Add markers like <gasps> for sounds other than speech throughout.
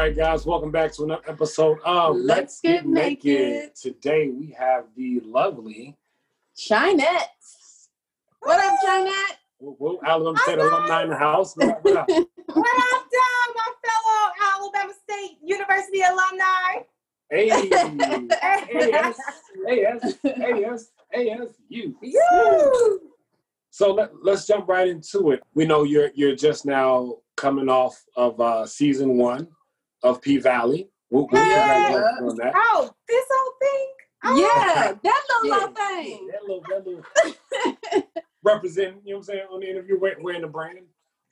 right, guys, welcome back to another episode of Let's Let's, Get Get, Naked. Naked. Today we have the lovely Chinet. What up, Chinet? whoop, whoop, Alabama State alumni in the house. What up, what up? <laughs> Dom, my fellow Alabama State University alumni? Hey, AS, AS, AS, ASU. You. So let, let's jump right into it. We know you're you're just now coming off of uh, season one of P Valley. Whoop, whoop, Hey. congratulations on that. Oh, this whole thing? Oh, Yeah, that little Yeah. low thing. That little, that little <laughs> representing, you know what I'm saying, on the interview, wearing, wearing the brand.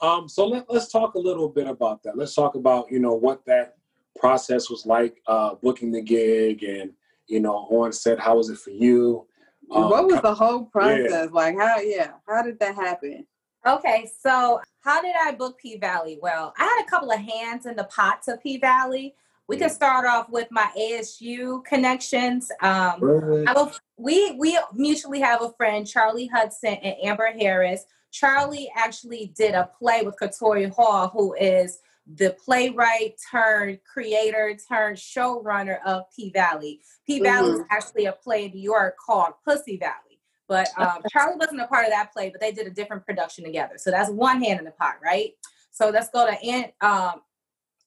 Um, so let, let's talk a little bit about that. Let's talk about, you know, what that process was like, uh, booking the gig and, you know, on set, how was it for you? Um, what was the whole process like? How? Yeah, how did that happen? Okay, so how did I book P Valley? Well, I had a couple of hands in the pot to P Valley. We can start off with my ASU connections. Um, Really? I have a- we we mutually have a friend, Charlie Hudson and Amber Harris. Charlie actually did a play with Katori Hall, who is the playwright turned creator turned showrunner of P Valley. P Valley is actually a play in New York called Pussy Valley. But um, Charlie wasn't a part of that play, but they did a different production together. So that's one hand in the pot, right? So let's go to An- um,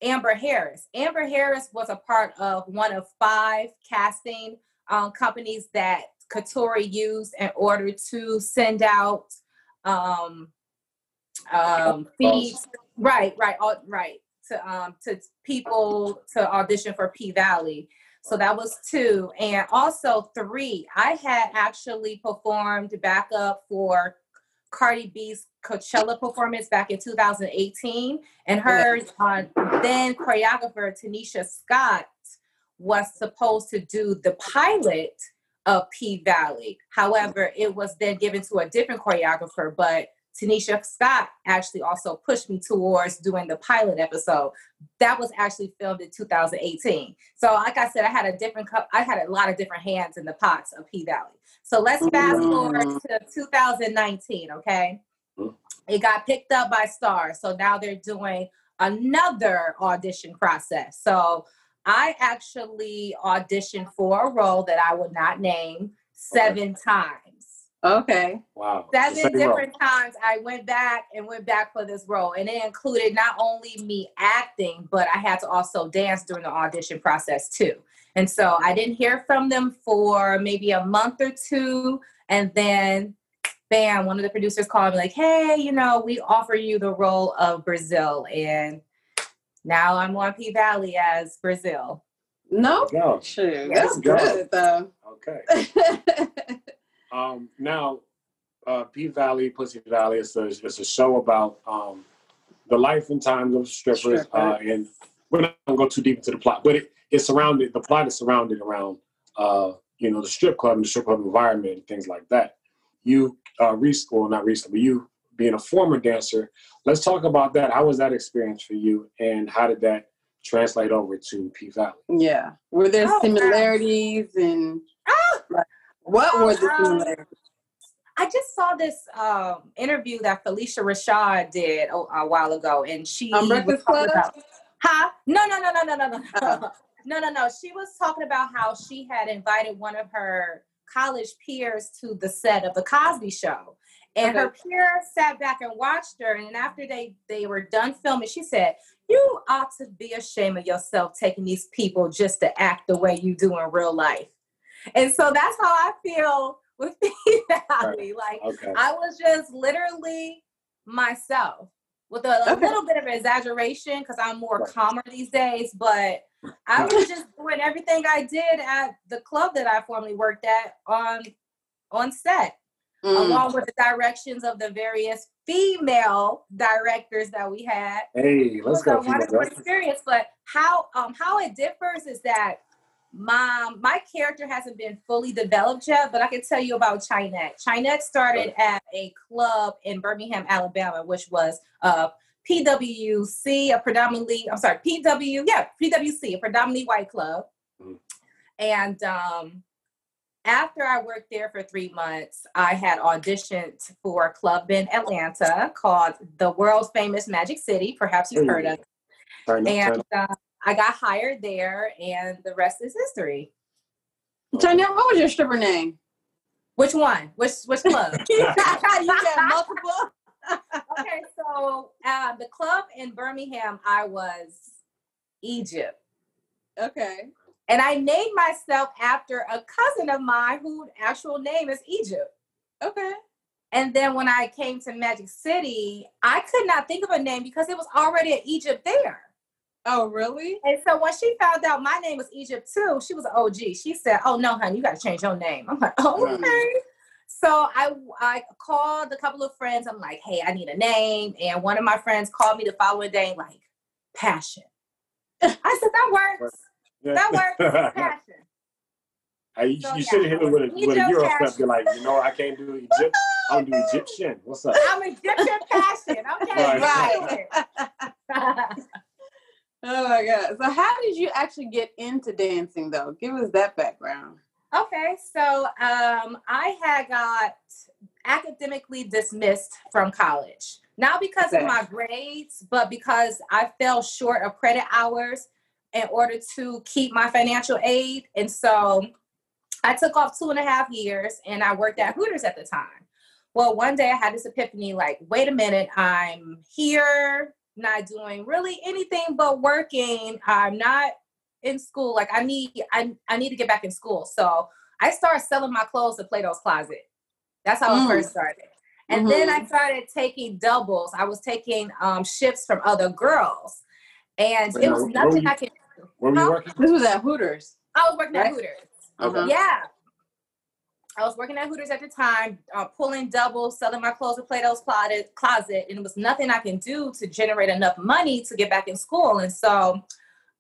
Amber Harris. Amber Harris was a part of one of five casting um, companies that Katori used in order to send out um, um, feeds. Right, right, au- right. To um, to people to audition for P Valley. So that was two, and also three. I had actually performed backup for Cardi B's Coachella performance back in 2018, and her uh, then choreographer Tanisha Scott was supposed to do the pilot of P Valley. However, it was then given to a different choreographer, but Tanisha Scott actually also pushed me towards doing the pilot episode. That was actually filmed in 2018. So, like I said, I had a different, I had a lot of different hands in the pots of P Valley. So let's oh, fast forward to 2019. Okay, it got picked up by Starz, so now they're doing another audition process. So I actually auditioned for a role that I would not name seven times. Okay. Wow. Seven Second row. different times I went back and went back for this role. And it included not only me acting, but I had to also dance during the audition process too. And so I didn't hear from them for maybe a month or two. And then, bam, one of the producers called me like, hey, you know, we offer you the role of Brazil. And now I'm on P Valley as Brazil. No. Go. Sure. Yeah, That's good though. Okay. <laughs> Um, now, uh, P Valley, Pussy Valley is a, is a show about um, the life and times of strippers. Uh, and we're not going to go too deep into the plot, but it, it's surrounded, the plot is surrounded around, uh, you know, the strip club and the strip club environment and things like that. You, uh, recently, well, not recently, but you being a former dancer, let's talk about that. How was that experience for you and how did that translate over to P Valley? yeah. Were there Oh, similarities and Ah! What were the Um, similarities? I just saw this um, interview that Phylicia Rashad did a, a while ago, and she On was talking Club? about, huh? No, no, no, no, no, no, no, Oh. <laughs> no, no, no. She was talking about how she had invited one of her college peers to the set of the Cosby Show, and her peer sat back and watched her. And after they they were done filming, she said, "You ought to be ashamed of yourself taking these people just to act the way you do in real life." And so that's how I feel with <laughs> Valley. Like Okay. I was just literally myself with a, a Okay. little bit of exaggeration because I'm more Right. calmer these days. But I was just doing everything I did at the club that I formerly worked at on on set, Mm. along with the directions of the various female directors that we had Hey, let's go. wonderful experience. But how um how it differs is that my my character hasn't been fully developed yet, but I can tell you about Chinet. Chinet started at a club in Birmingham, Alabama, which was uh PWC, a predominantly I'm sorry, PW, yeah, PWC, a predominantly white club. Mhm. And um after I worked there for three months, I had auditioned for a club in Atlanta called the world famous Magic City. Perhaps you've heard of it. Turn up, turn And uh, I got hired there, and the rest is history. Tanya, what was your stripper name? Which one? Which which club? <laughs> you got multiple. okay, so uh, the club in Birmingham, I was Egypt. Okay. And I named myself after a cousin of mine whose actual name is Egypt. Okay. And then when I came to Magic City, I could not think of a name because it was already an Egypt there. Oh, really? And so when she found out my name was Egypt too, she was an OG. She said, "Oh no, honey, you got to change your name." I'm like, "Oh, okay." Mm. So I I called a couple of friends. I'm like, "Hey, I need a name," and one of my friends called me the following day, like, "Passion." <laughs> I said, "That works. Yeah. That works. <laughs> Passion." I, you, so, you should have hit it with a, with a Euro step. You're like, you know, I can't do Egypt. I'm do <laughs> Egyptian. What's up? I'm Egyptian passion. Okay, right. right. Oh my god! So how did you actually get into dancing, though? Give us that background. Okay, so um, I had got academically dismissed from college, not because okay. of my grades, but because I fell short of credit hours in order to keep my financial aid, and so I took off two and a half years, and I worked at Hooters at the time. Well, one day I had this epiphany, like, wait a minute, I'm here not doing really anything but working. I'm not in school. Like I need I, I need to get back in school. So I started selling my clothes to Plato's Closet. That's how mm. I first started. And mm-hmm. then I started taking doubles. I was taking um, shifts from other girls. And Wait, it was nothing I could Where were you working? This was at Hooters. I was working right? at Hooters. Okay. Yeah. I was working at Hooters at the time, uh, pulling doubles, selling my clothes to Plato's closet, closet, and it was nothing I can do to generate enough money to get back in school. And so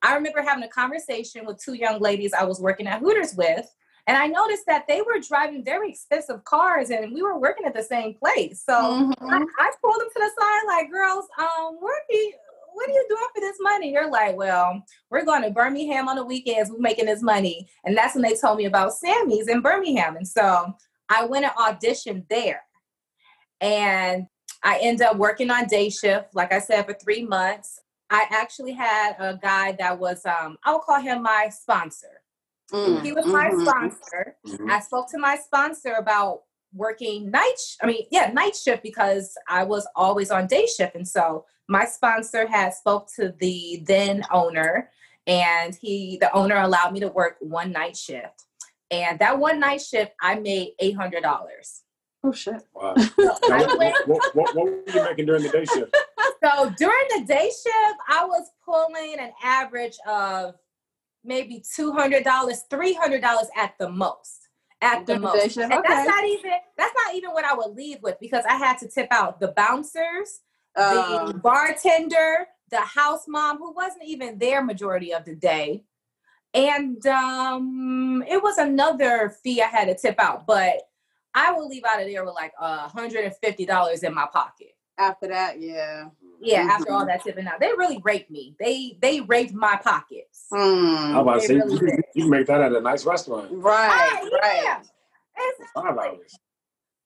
I remember having a conversation with two young ladies I was working at Hooters with, and I noticed that they were driving very expensive cars, and we were working at the same place. So mm-hmm. I, I, pulled them to the side, like, "Girls, um, do you, what are you doing for this money? You're like, well, we're going to Birmingham on the weekends. We're making this money. And that's when they told me about Sammy's in Birmingham. And so I went and auditioned there. And I ended up working on day shift, like I said, for three months. I actually had a guy that was, um, I'll call him my sponsor. Mm, he was my mm-hmm. sponsor. Mm-hmm. I spoke to my sponsor about working night sh- i mean yeah night shift because i was always on day shift. And so my sponsor had spoke to the then owner and he the owner allowed me to work one night shift. And that one night shift i made $800 oh shit. Wow. <laughs> What, what, what, what, were you making during the day shift? <laughs> So during the day shift i was pulling an average of maybe $200 $300 at the most at the most. And okay. that's not even that's not even what I would leave with because I had to tip out the bouncers, uh, the bartender, the house mom who wasn't even there majority of the day. And um it was another fee I had to tip out, but I will leave out of there with like a hundred and fifty dollars in my pocket. After that, yeah. Yeah, mm-hmm. after all that tipping out, they really raped me. They they raped my pockets. Mm. How about say really you, you, make that at a nice restaurant, right? Right. Yeah. Five hours.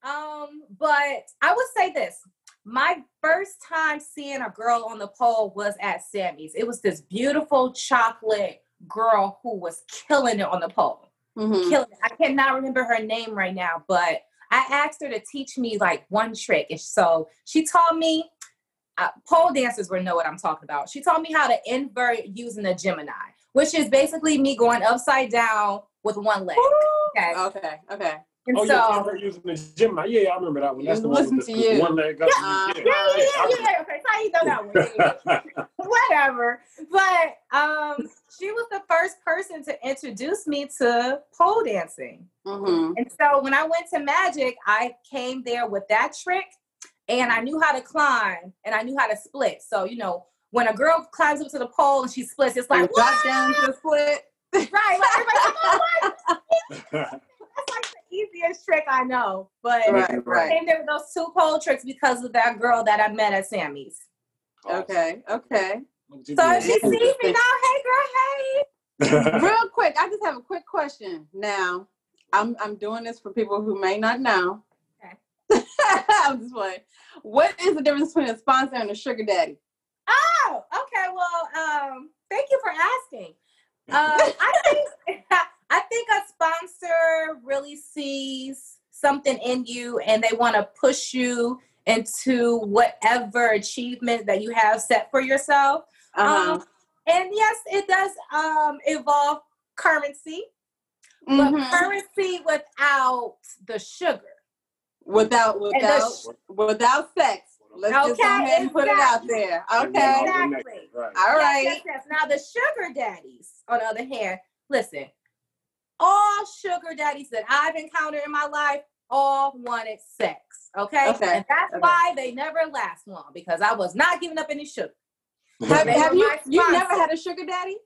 Um, but I would say this: my first time seeing a girl on the pole was at Sammy's. It was this beautiful chocolate girl who was killing it on the pole. Mm-hmm. Killing it. I cannot remember her name right now, but I asked her to teach me like one trick. And so she taught me uh, pole dancers will know what I'm talking about. She taught me how to invert using the Gemini, which is basically me going upside down with one leg. Okay. Okay. Okay. And oh, so, yeah, using the Gemini. Yeah, I remember that one. That's the one with the, the one leg up. Yeah, yeah, yeah, yeah, yeah. Okay, so you know that one. <laughs> <laughs> Whatever. But um, she was the first person to introduce me to pole dancing. Mm-hmm. And so when I went to Magic, I came there with that trick and I knew how to climb and I knew how to split. So, you know, when a girl climbs up to the pole and she splits, it's like drop down to the split. <laughs> Right. Like <laughs> That's like the easiest trick I know. But right, right. I came there with those two pole tricks because of that girl that I met at Sammy's. Okay, okay. So she sees me now, hey girl, hey. <laughs> Real quick, I just have a quick question. Now, I'm I'm doing this for people who may not know. <laughs> I'm just playing. What is the difference between a sponsor and a sugar daddy? Oh, okay. Well, um, Thank you for asking. <laughs> Um, I think <laughs> I think a sponsor really sees something in you and they want to push you into whatever achievement that you have set for yourself. Uh-huh. Um, and yes, it does um, involve currency, mm-hmm. but currency without the sugar. Without without sh- without sex. Let's okay, just go ahead and put it out there. Okay. Exactly. Right. All right. Yes, yes, yes. Now the sugar daddies, on the other hand, listen, all sugar daddies that I've encountered in my life all wanted sex. Okay. Okay. And that's okay. why they never last long because I was not giving up any sugar. <laughs> have, have you you never had a sugar daddy?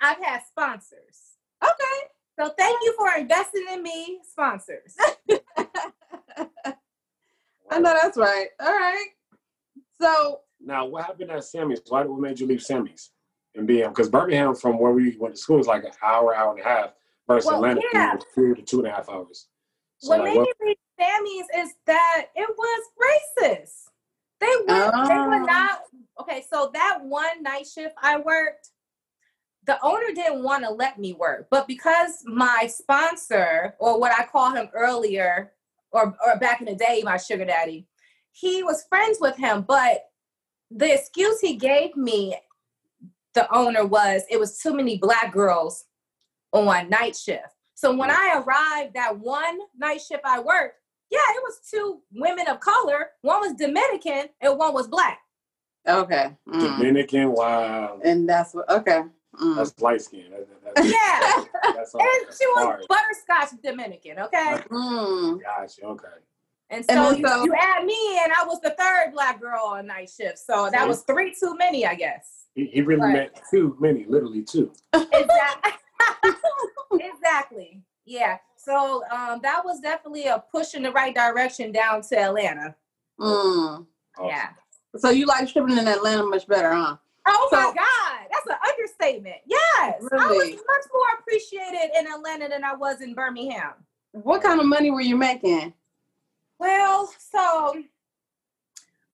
I've had sponsors. Okay. So thank you for investing in me, sponsors. <laughs> <laughs> I know that's right. All right. So now, what happened at Sammy's? Why what made you leave Sammy's and BM? Because Birmingham, from where we went to school, is like an hour, hour and a half. Versus well, Atlanta, yeah. two to two and a half hours. So what like, made me leave Sammy's is that it was racist. They were, oh. they were not okay. So that one night shift I worked, the owner didn't want to let me work, but because my sponsor, or what I call him earlier, or or back in the day, my sugar daddy, he was friends with him, but the excuse he gave me, the owner was it was too many black girls on night shift. So when I arrived that one night shift I worked, yeah, it was two women of color. One was Dominican and one was black. Okay. Mm. Dominican, wow. And that's what okay. Mm. That's light skin. That, yeah. That's all, and she was hard. butterscotch Dominican, okay? Mm. Gotcha, okay. And so, and you, so you, add me and I was the third black girl on night shift. So that was three too many, I guess. He, he really but, meant too many, literally two. Exactly. <laughs> exactly. Yeah. So um, that was definitely a push in the right direction down to Atlanta. Mm. Yeah. So you like stripping in Atlanta much better, huh? Oh so, my God, that's an understatement. Yes, really? I was much more appreciated in Atlanta than I was in Birmingham. What kind of money were you making? Well, so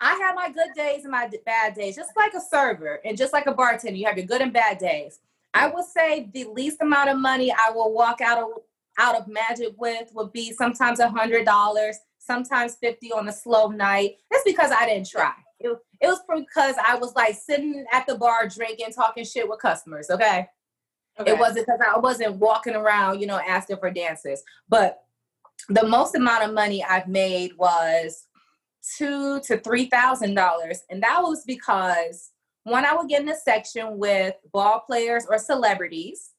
I have my good days and my bad days, just like a server and just like a bartender. You have your good and bad days. I would say the least amount of money I will walk out of out of magic with would be sometimes a hundred dollars, sometimes fifty on a slow night. That's because I didn't try. It, it was because I was like sitting at the bar drinking, talking shit with customers. Okay. okay. It wasn't because I wasn't walking around, you know, asking for dances. But the most amount of money I've made was two to three thousand dollars, and that was because one, I would get in a section with ball players or celebrities,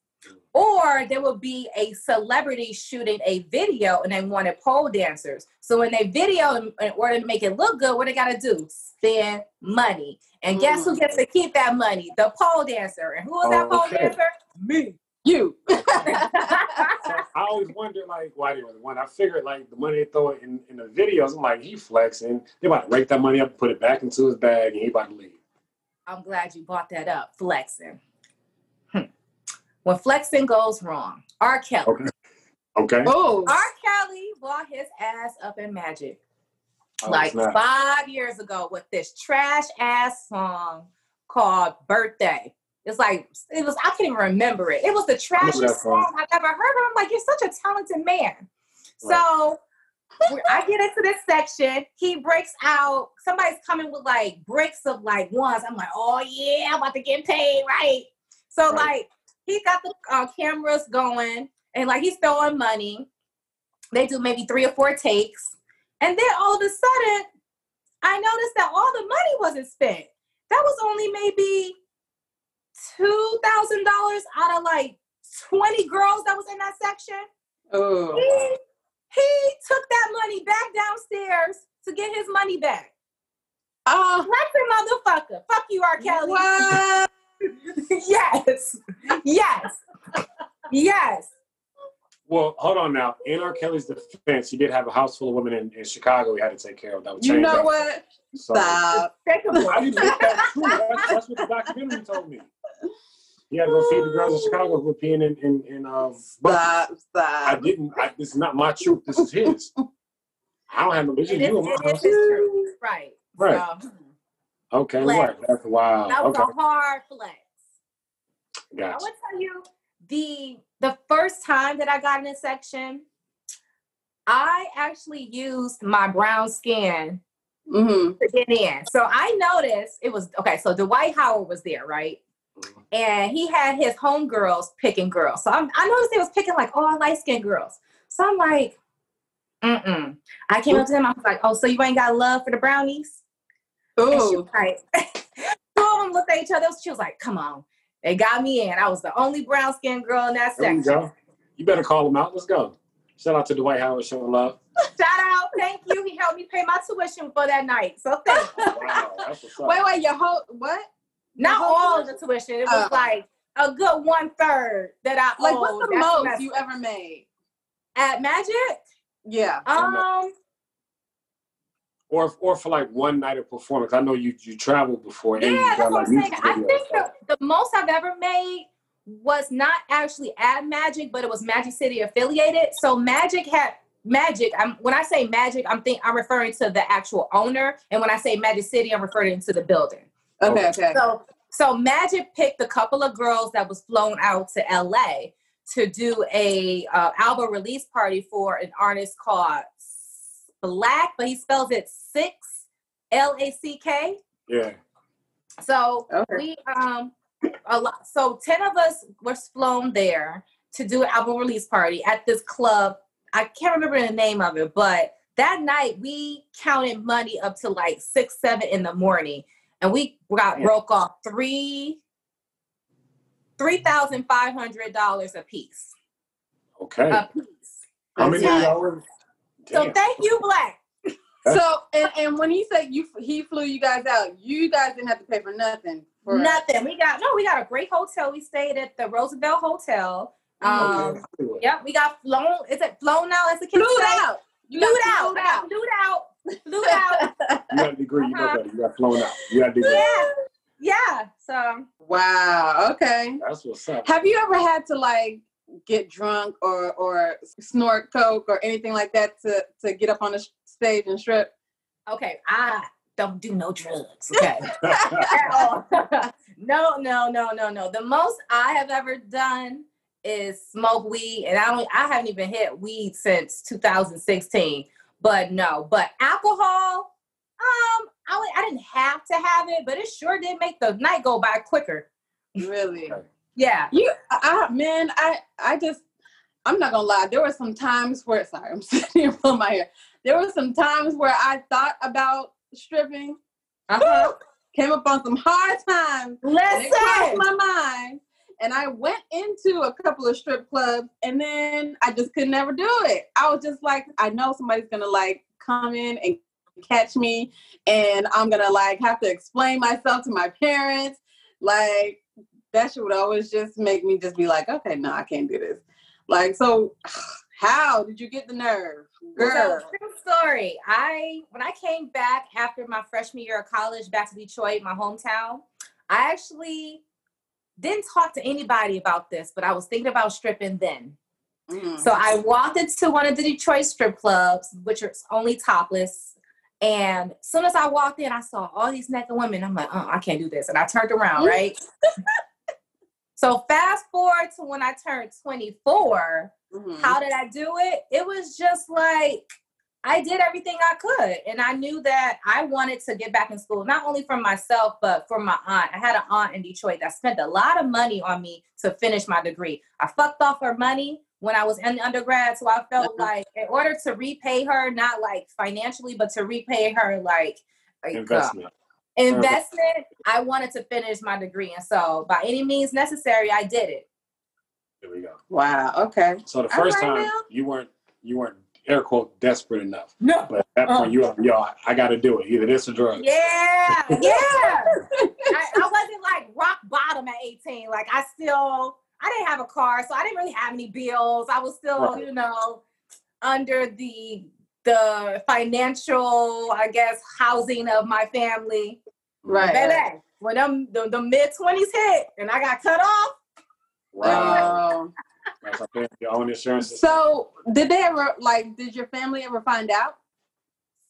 or there will be a celebrity shooting a video and they wanted pole dancers. So in a video, in order to make it look good, what they got to do? Spend money. And guess who gets to keep that money? The pole dancer. And who was that pole dancer? Me. You. so I always wonder, like, why they were the one. I figured, like, the money they throw in, in the videos, I'm like, he flexing. They about to rake that money up put it back into his bag, and he about to leave. I'm glad you brought that up. Flexing. When flexing goes wrong, R. Kelly. Okay. Okay. Oh. R. Kelly bought his ass up in magic. Oh, like five years ago with this trash ass song called Birthday. It's like it was I can't even remember it. It was the trashiest song I've ever heard. But I'm like, you're such a talented man. Right. So I get into this section. He breaks out. Somebody's coming with like bricks of like ones. I'm like, oh yeah, I'm about to get paid, right? So right. like he got the uh, cameras going, and like he's throwing money. They do maybe three or four takes, and then all of a sudden, I noticed that all the money wasn't spent. That was only maybe two thousand dollars out of like twenty girls that was in that section. Oh. He, he took that money back downstairs to get his money back. Oh, like motherfucker. Fuck you, R. Kelly. What? <laughs> yes. Yes. yes. Well, hold on now. In R. Kelly's defense, he did have a house full of women in, in Chicago he had to take care of. That would change. You know that. what? So, Stop. I didn't that true. That's, that's what the documentary told me. He had to go feed the girls in Chicago who were peeing in in, in uh, stop, stop. I didn't. I, this is not my truth. This is his. I don't have no business. You it is his truth. Right. Right. So, okay. Flex. That's wow. That was okay. a hard flex. Gotcha. I will tell you the the first time that I got in a section, I actually used my brown skin mm-hmm. to get in. So I noticed it was okay. So Dwight Howard was there, right? Mm-hmm. And he had his homegirls picking girls. So I'm, i noticed they was picking like all light skinned girls. So I'm like, mm-mm. I came up to him. I was like, oh, so you ain't got love for the brownies? Ooh. Like, <laughs> two of them looked at each other. She was like, come on. They got me in. I was the only brown skinned girl in that section. You, you better call them out. Let's go. Shout out to Dwight Howard showing love. <laughs> Shout out, thank you. He helped me pay my tuition for that night. So thank you. <laughs> wow, wait, wait, your whole what? Not all of the tuition. It was uh, like a good one third that I like. What's the most semester. you ever made at Magic? Yeah. Um. Or, or for like one night of performance. I know you you traveled before. Yeah, that's got, what I'm saying. I think the, the most I've ever made was not actually at Magic, but it was Magic City affiliated. So Magic had Magic. I'm when I say Magic, I'm think I'm referring to the actual owner, and when I say Magic City, I'm referring to the building. Okay, okay. So so Magic picked a couple of girls that was flown out to LA to do a uh, album release party for an artist called 6LACK, but he spells it six L A C K. Yeah. So okay. we um a lot. So ten of us were flown there to do an album release party at this club. I can't remember the name of it, but that night we counted money up to like six, seven in the morning, and we got yeah. broke off three three thousand five hundred dollars a piece. Okay. A piece. How many dollars? So thank you, 6LACK. so and, and when he said you he flew you guys out, you guys didn't have to pay for nothing. For nothing. We got no, we got a great hotel. We stayed at the Roosevelt Hotel. Um, okay. yeah, we got flown. Is it flown out as a kid? Flew out. You flew out. out. Flew out. Flew out. <laughs> you got a degree. You know that. You got flown out. You got a degree. Yeah. Yeah. So. Wow. Okay. That's what's up. Have you ever had to like get drunk or or snort coke or anything like that to to get up on the stage and strip? Okay, I don't do no drugs. <laughs> Okay. <laughs> no, no, no, no, no. The most I have ever done is smoke weed, and I don't. I haven't even hit weed since 2016. But no, but alcohol. Um, I I didn't have to have it, but it sure did make the night go by quicker. Really? Yeah. You, I, man, I, I just, I'm not gonna lie. There were some times where, sorry, I'm <laughs> sitting here pulling my hair. There were some times where I thought about stripping. Uh-huh. Came up on some hard times. Listen. It crossed my mind. And I went into a couple of strip clubs and then I just could never do it. I was just like, I know somebody's gonna like come in and catch me and I'm gonna like have to explain myself to my parents. Like that shit would always just make me just be like, okay, no, I can't do this. Like, so <sighs> how did you get the nerve? Girl. So, true story. I when I came back after my freshman year of college back to Detroit, my hometown, I actually didn't talk to anybody about this, but I was thinking about stripping then. Mm. So I walked into one of the Detroit strip clubs, which are only topless. And as soon as I walked in, I saw all these naked women. I'm like, oh, I can't do this. And I turned around, right? <laughs> so fast forward to when I turned 24, mm-hmm. how did I do it? It was just like I did everything I could. And I knew that I wanted to get back in school, not only for myself, but for my aunt. I had an aunt in Detroit that spent a lot of money on me to finish my degree. I fucked off her money when I was in undergrad. So I felt uh-huh. like in order to repay her, not like financially, but to repay her like investment. Uh, investment, I wanted to finish my degree. And so by any means necessary, I did it. There we go. Wow. Okay. So the first right, time now. you weren't you weren't air quote desperate enough. No. But at that point, you are, yo, I got to do it. Either this or drugs. Yeah, yeah. <laughs> I, I, wasn't like rock bottom at 18. Like I still, I didn't have a car, so I didn't really have any bills. I was still, right. you know, under the the financial, I guess, housing of my family. Right. Baby, when them the, the mid twenties hit and I got cut off. Wow. your own insurance. So, did they ever like? Did your family ever find out?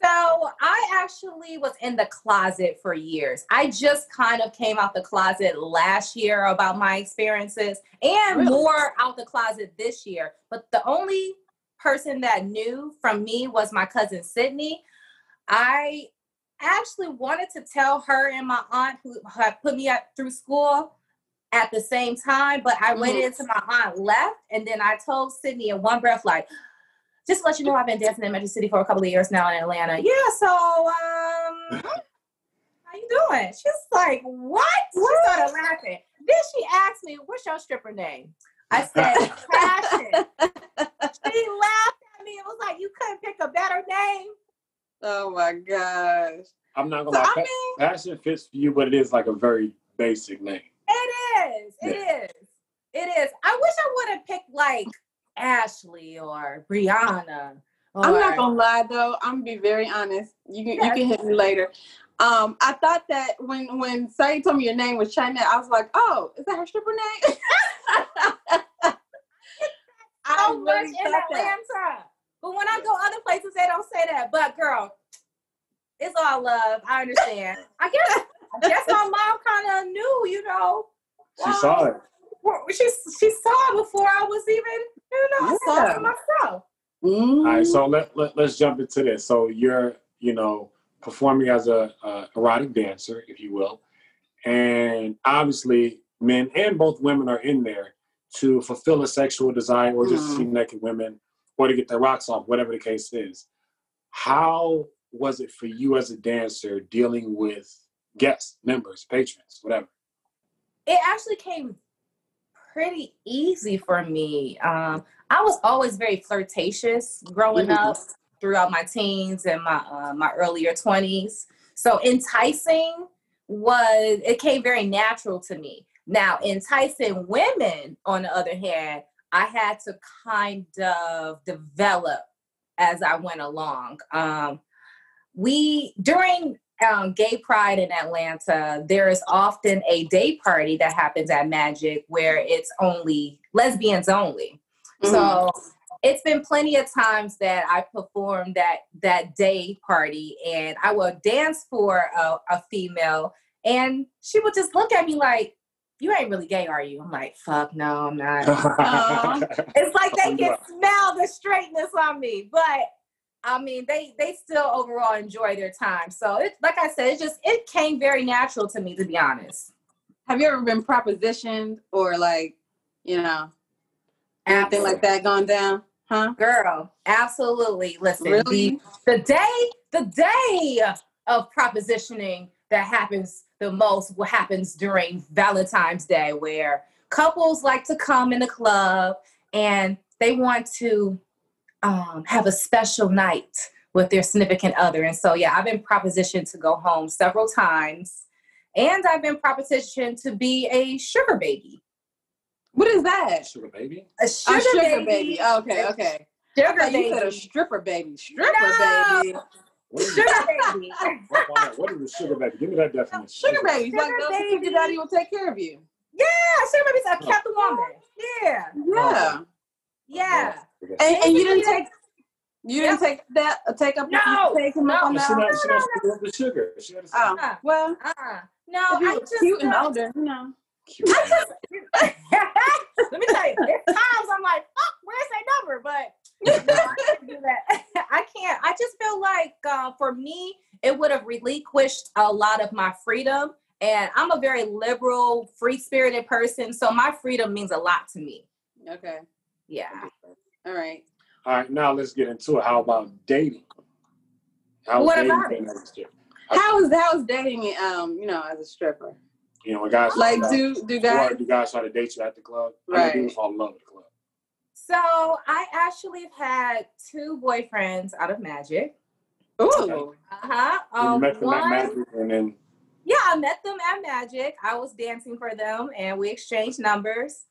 So I actually was in the closet for years. I just kind of came out the closet last year about my experiences and really? more out the closet this year. But the only person that knew from me was my cousin Sydney. I actually wanted to tell her and my aunt who had put me up through school at the same time, but I mm-hmm. waited until my aunt left and then I told Sydney in one breath, like, just to let you know, I've been dancing in Magic City for a couple of years now in Atlanta. Yeah, so um, how you doing? She's like, what? She started laughing. Then she asked me, what's your stripper name? I said, <laughs> Passion. She laughed at me and was like, you couldn't pick a better name. Oh my gosh. I'm not gonna so, lie. I mean, Passion fits for you, but it is like a very basic name. It is. It yeah. is. It is. I wish I would have picked like Ashley or Brianna. Or... I'm not gonna lie though. I'm gonna be very honest. You can yes. you can hit me later. Um, I thought that when when Say told me your name was China, I was like, oh, is that her stripper name? <laughs> I so really much in Atlanta. That. But when I go other places, they don't say that. But girl, it's all love. I understand. I guess I guess my mom kind of knew, you know. She saw it. She she saw it before I was even you know, I saw it for myself. Mm-hmm. All right, so let, let let's jump into this. So you're, you know, performing as a, a erotic dancer, if you will, and obviously men and both women are in there to fulfill a sexual desire or just mm-hmm. see naked women or to get their rocks off, whatever the case is. How was it for you as a dancer dealing with guests, members, patrons, whatever? It actually came pretty easy for me. Um, I was always very flirtatious growing mm-hmm. up throughout my teens and my uh, my earlier twenties. So enticing was it came very natural to me. Now enticing women, on the other hand, I had to kind of develop as I went along. Um, we during um, Gay Pride in Atlanta, there is often a day party that happens at Magic where it's only lesbians only. Mm-hmm. So it's been plenty of times that I performed that that day party, and I will dance for a, a female, and she would just look at me like, "You ain't really gay, are you?" I'm like, "Fuck no, I'm not." um, <laughs> it's like they can smell the straightness on me, but I mean, they they still overall enjoy their time. So it, like I said, it just it came very natural to me, to be honest. Have you ever been propositioned or like, you know, anything absolutely. like that gone down? Huh, girl? Absolutely. Listen, really? the, the day the day of propositioning that happens the most what happens during Valentine's Day, where couples like to come in the club and they want to um, have a special night with their significant other. And so, yeah, I've been propositioned to go home several times. And I've been propositioned to be a sugar baby. What is that? Sugar baby? A sugar, a sugar baby. baby. okay, okay. Sugar baby. You said a stripper baby. Stripper no. baby. <laughs> Sugar baby. what is a sugar baby? Give me that definition. Sugar baby. Sugar like baby. Your daddy will take care of you. Yeah, sugar baby's a kept woman. Yeah. Yeah. Yeah. And, and you didn't take you didn't take that uh, take up no, take him no, up on that. She not, she not the sugar. She had oh, uh, well, uh-uh. no, I just cute and older, you know. I just, <laughs> let me tell you, there's times I'm like, oh, where's that number? But no, I can't do that. <laughs> I can't. I just feel like uh, for me, it would have relinquished a lot of my freedom. And I'm a very liberal, free spirited person. So my freedom means a lot to me. Okay. Yeah. All right. All right, now let's get into it. How about dating? How what dating about it? How is how is dating? Um, you know, as a stripper. You know, when guys like do do guys do guys try to date you at the club? Right. I fall in love with the club. So I actually have had two boyfriends out of Magic. Ooh. Okay. Uh-huh. Um, you met them one, at Magic and then Yeah, I met them at Magic. I was dancing for them and we exchanged numbers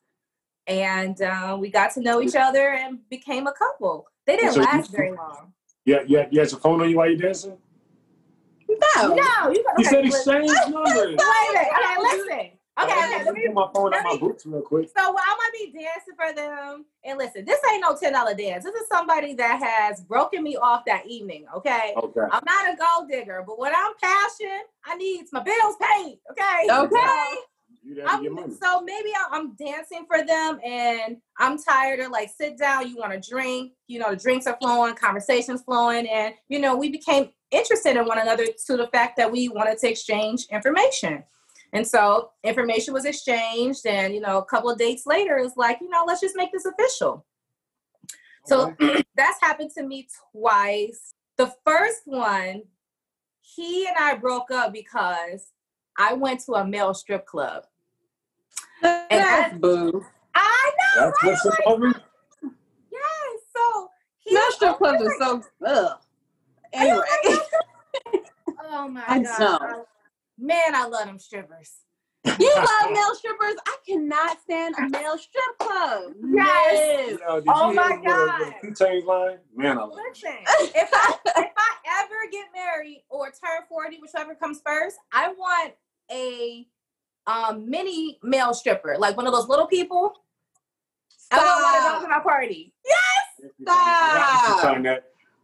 and uh, we got to know each other and became a couple. They didn't so last you, very long. Yeah, yeah, you had your phone on you while you dancing? No, no. You, you said exchange <laughs> numbers. Wait a minute. Okay, listen. Okay, okay. Let me put my phone let on my boots real quick. So I'm gonna be dancing for them. And listen, this ain't no ten dollar dance. This is somebody that has broken me off that evening. Okay. Okay. I'm not a gold digger, but when I'm passionate, I need my bills paid. Okay. Okay. You there to I'm, get money. so maybe I'm dancing for them and I'm tired of like sit down, you want to drink, you know, the drinks are flowing, conversations flowing, and you know, we became interested in one another to the fact that we wanted to exchange information. And so information was exchanged, and you know, a couple of dates later, it's like, you know, let's just make this official. So <clears throat> that's happened to me twice. The first one, he and I broke up because I went to a male strip club. That's boo. I know, That's right? what's Like, over. yes. So he Male was strip clubs are so ugh. Anyway. <laughs> Oh my I god. don't. Man, I love them strippers. You love male strippers. I cannot stand a male strip club. Yes. You know, Oh you my hear with a- God. Two chains line? Man, I love it. Listen, <laughs> if I if I ever get married or turn 40, whichever comes first, I want a um mini male stripper, like one of those little people. I want one of those at my party. Yes. Stop.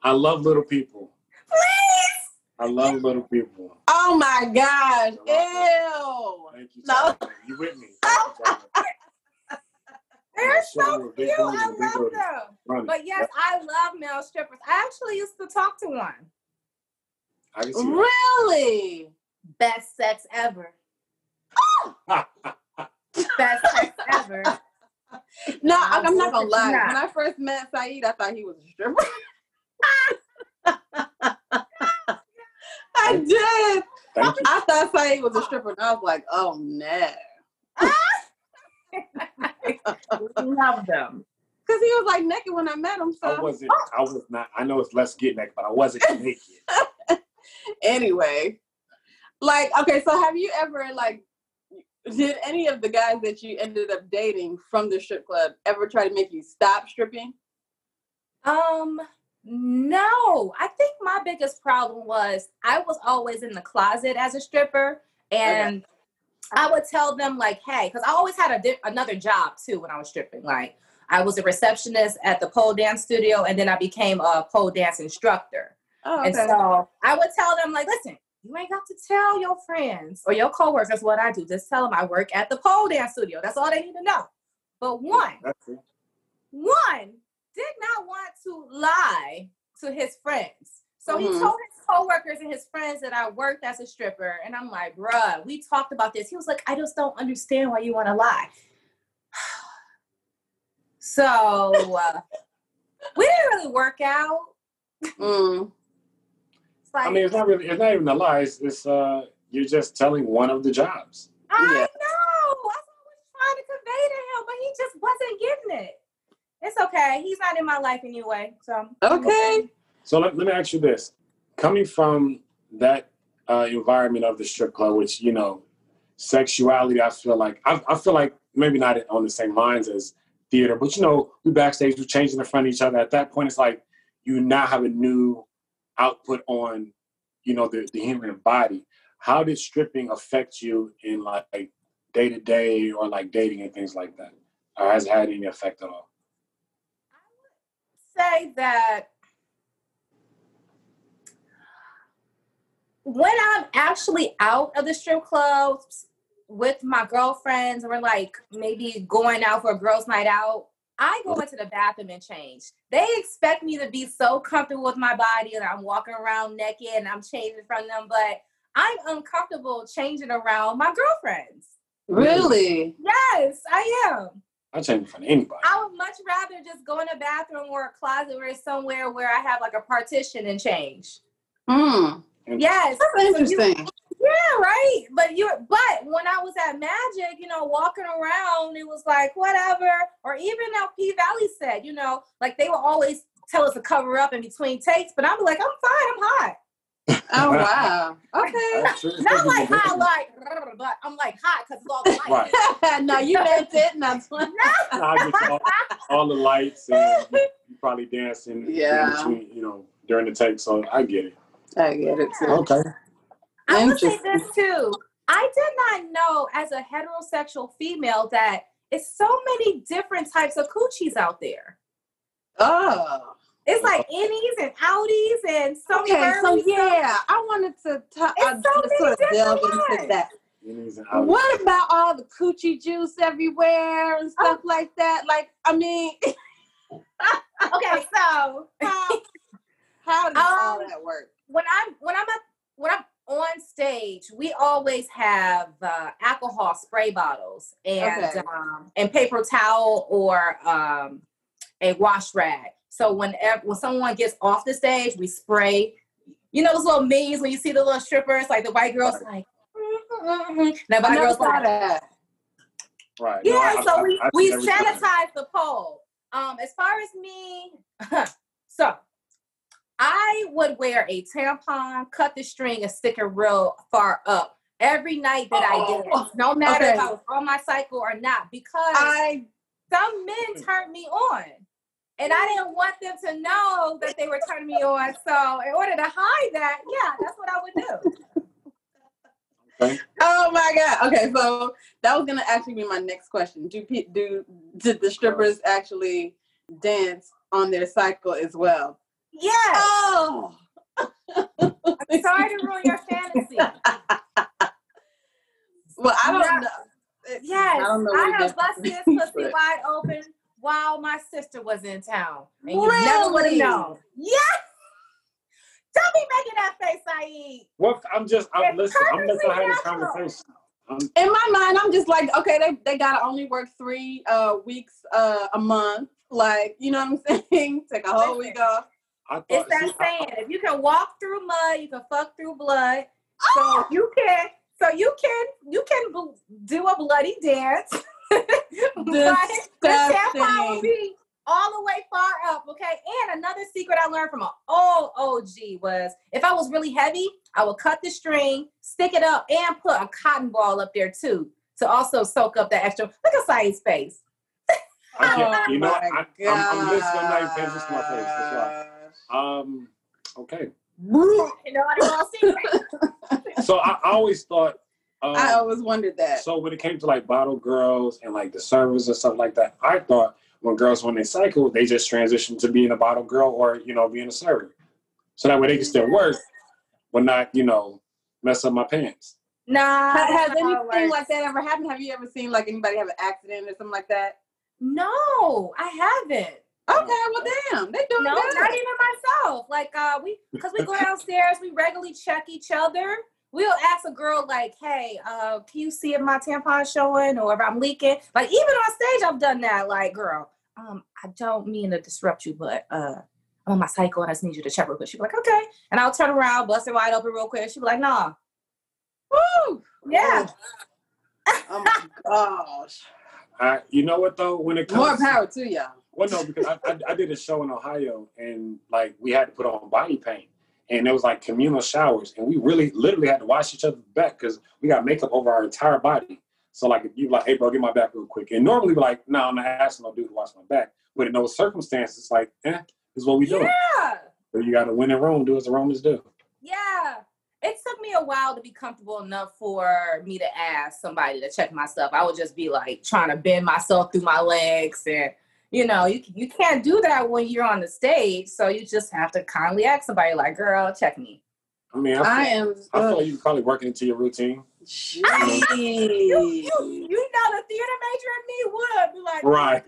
I love little people. Please. I love little people. Oh my gosh. Ew. Thank you. No. You with me? <laughs> You, Tyler. They're Yeah, so cute. booty, I love booty. them. Run it. But yes, I love male strippers. I actually used to talk to one. I can see Really? Best sex ever. That. Best sex ever. No, I'm I'm not gonna lie. not. When I first met Saeed, I thought he was a stripper. I did. I thought Saeed was a stripper, and I was like, oh no. love them. Because he was like naked when I met him. I wasn't. I was not. I know it's less get naked, but I wasn't naked. <laughs> anyway, like, okay, so have you ever like did any of the guys that you ended up dating from the strip club ever try to make you stop stripping? Um, no. I think my biggest problem was I was always in the closet as a stripper, and I would tell them like, "Hey," because I always had a di- another job too when I was stripping. Like, I was a receptionist at the pole dance studio, and then I became a pole dance instructor. Oh, okay. And so I would tell them, like, listen, you ain't got to tell your friends or your coworkers what I do. Just tell them I work at the pole dance studio. That's all they need to know. But one, one did not want to lie to his friends. So he Mhm. told his coworkers and his friends that I worked as a stripper. And I'm like, bruh, we talked about this. He was like, I just don't understand why you want to lie. <sighs> so uh, we didn't really work out. Mm. It's like, I mean, it's not really. It's not even a lie. It's, it's uh, you're just telling one of the jobs. I Yeah. know. That's what I was trying to convey to him, but he just wasn't getting it. It's okay. He's not in my life anyway. So Okay. So let, let me ask you this: coming from that uh, environment of the strip club, which you know, sexuality, I feel like I, I feel like maybe not on the same lines as theater, but you know, we backstage, we're changing in front of each other. At that point, it's like you now have a new output on, you know, the, the human body. How did stripping affect you in like day to day or like dating and things like that? Or has it had any effect at all? I would say that when I'm actually out of the strip clubs with my girlfriends, we're like maybe going out for a girls' night out. I go into the bathroom and change. They expect me to be so comfortable with my body and I'm walking around naked and I'm changing from them, but I'm uncomfortable changing around my girlfriends. Really? Yes, I am. I change in front of anybody. I would much rather just go in a bathroom or a closet or somewhere where I have like a partition and change. Hmm. Yes. That's So you- interesting. Yeah, right. But you but when I was at Magic, you know, walking around, it was like whatever. Or even now P Valley said, you know, like they will always tell us to cover up in between takes, but I'm like, I'm fine, I'm hot. Oh <laughs> wow. Okay. That's. Not like <laughs> hot, like, but I'm like hot because it's all the light. Right. <laughs> no, you meant it. Not one. No, just all, all the lights and you, you probably dancing in Yeah. between, you know, during the take. So I get it. I get it too. Okay. I would say this too. I did not know as a heterosexual female that it's so many different types of coochies out there. Oh. It's like innies and outies and some Okay, so girly stuff. yeah, I wanted to talk. It's so just many sort of delve different into that. Innies and outies. What about all the coochie juice everywhere and Oh. stuff like that? Like, I mean, <laughs> Okay, so how, how does all Um, that work? when I'm when I'm at, when I'm on stage, we always have uh, alcohol spray bottles and Okay. um, and paper towel or um, a wash rag. So whenever when someone gets off the stage, we spray. You know those little memes when you see the little strippers, like the white girls, like. Mm-hmm. And the I white never girls saw like, that. Right. No, yeah, I- so I- we I we see sanitize the pole. Um, as far as me, <laughs> so I would wear a tampon, cut the string, and stick it real far up every night that I did, Oh, no matter if. I was on my cycle or not, because I some men turned me on. And I didn't want them to know that they were turning me on. So in order to hide that, yeah, that's what I would do. Okay. oh my god. Okay, so that was gonna actually be my next question. Do pe- do did the strippers actually dance on their cycle as well? Yes. Oh. I'm sorry to ruin your fantasy. <laughs> Well, I don't Yeah. know. Yes, I don't know. I have difference busted it his pussy but- wide open while my sister was in town. And you never would have Really? known. Yes! Don't be making that face, Saeed. Well, I'm just. I'm It's listen. I'm letting perfectly have this conversation. I'm, in my mind, I'm just like, okay, they, they gotta only work three uh weeks uh a month. Like, you know what I'm <laughs> saying? Take a whole week off. I thought. It's that see, I- saying. If you can walk through mud, you can fuck through blood. Oh! So Oh! you can so you can you can bl- do a bloody dance. <laughs> but the tampon will be all the way far up, okay? And another secret I learned from an old OG was if I was really heavy, I would cut the string, stick it up, and put a cotton ball up there too to also soak up that extra. Look at Saeed's face. I can't, oh you know, Oh my I, I'm, I'm listening. I'm not even paying attention to my face. That's why. Um. Okay. You know, I didn't want to secret. So I, I always thought. Um, I always wondered that. So when it came to like bottle girls and like the servers and stuff like that, I thought when girls when they cycle, they just transition to being a bottle girl or you know being a server, so that way they can still work, but not you know mess up my pants. Nah. Has not how it anything like that ever happened? Have you ever seen like anybody have an accident or something like that? No, I haven't. Okay, well damn, they doing No, good. not even myself. Like uh we because we go <laughs> downstairs, we regularly check each other. We'll ask a girl like, hey, uh, can you see if my tampon's showing or if I'm leaking? Like even on stage I've done that. Like, girl, um, I don't mean to disrupt you, but uh I'm on my cycle and I just need you to check real quick. She'd be like, okay. And I'll turn around, bust it wide open real quick. She'd be like, nah. Woo! Yeah. Oh my <laughs> gosh. I, you know what though, when it comes More power to y'all. Well, no, because I, I, I did a show in Ohio and like we had to put on body paint and it was like communal showers and we really literally had to wash each other's back because we got makeup over our entire body. So like if you like, hey bro, get my back real quick. And normally we're like, no, I'm not asking no dude to wash my back. But in those circumstances, it's like, eh, this is what we do. Yeah. So you gotta win in Rome, do as the Romans do. Yeah. It took me a while to be comfortable enough for me to ask somebody to check my stuff. I would just be like trying to bend myself through my legs and you know, you you can't do that when you're on the stage. So you just have to kindly ask somebody like, girl, check me. I mean, I, I feel, am. I feel like you probably working into your routine. You, you, you know the theater major in me would be like Right.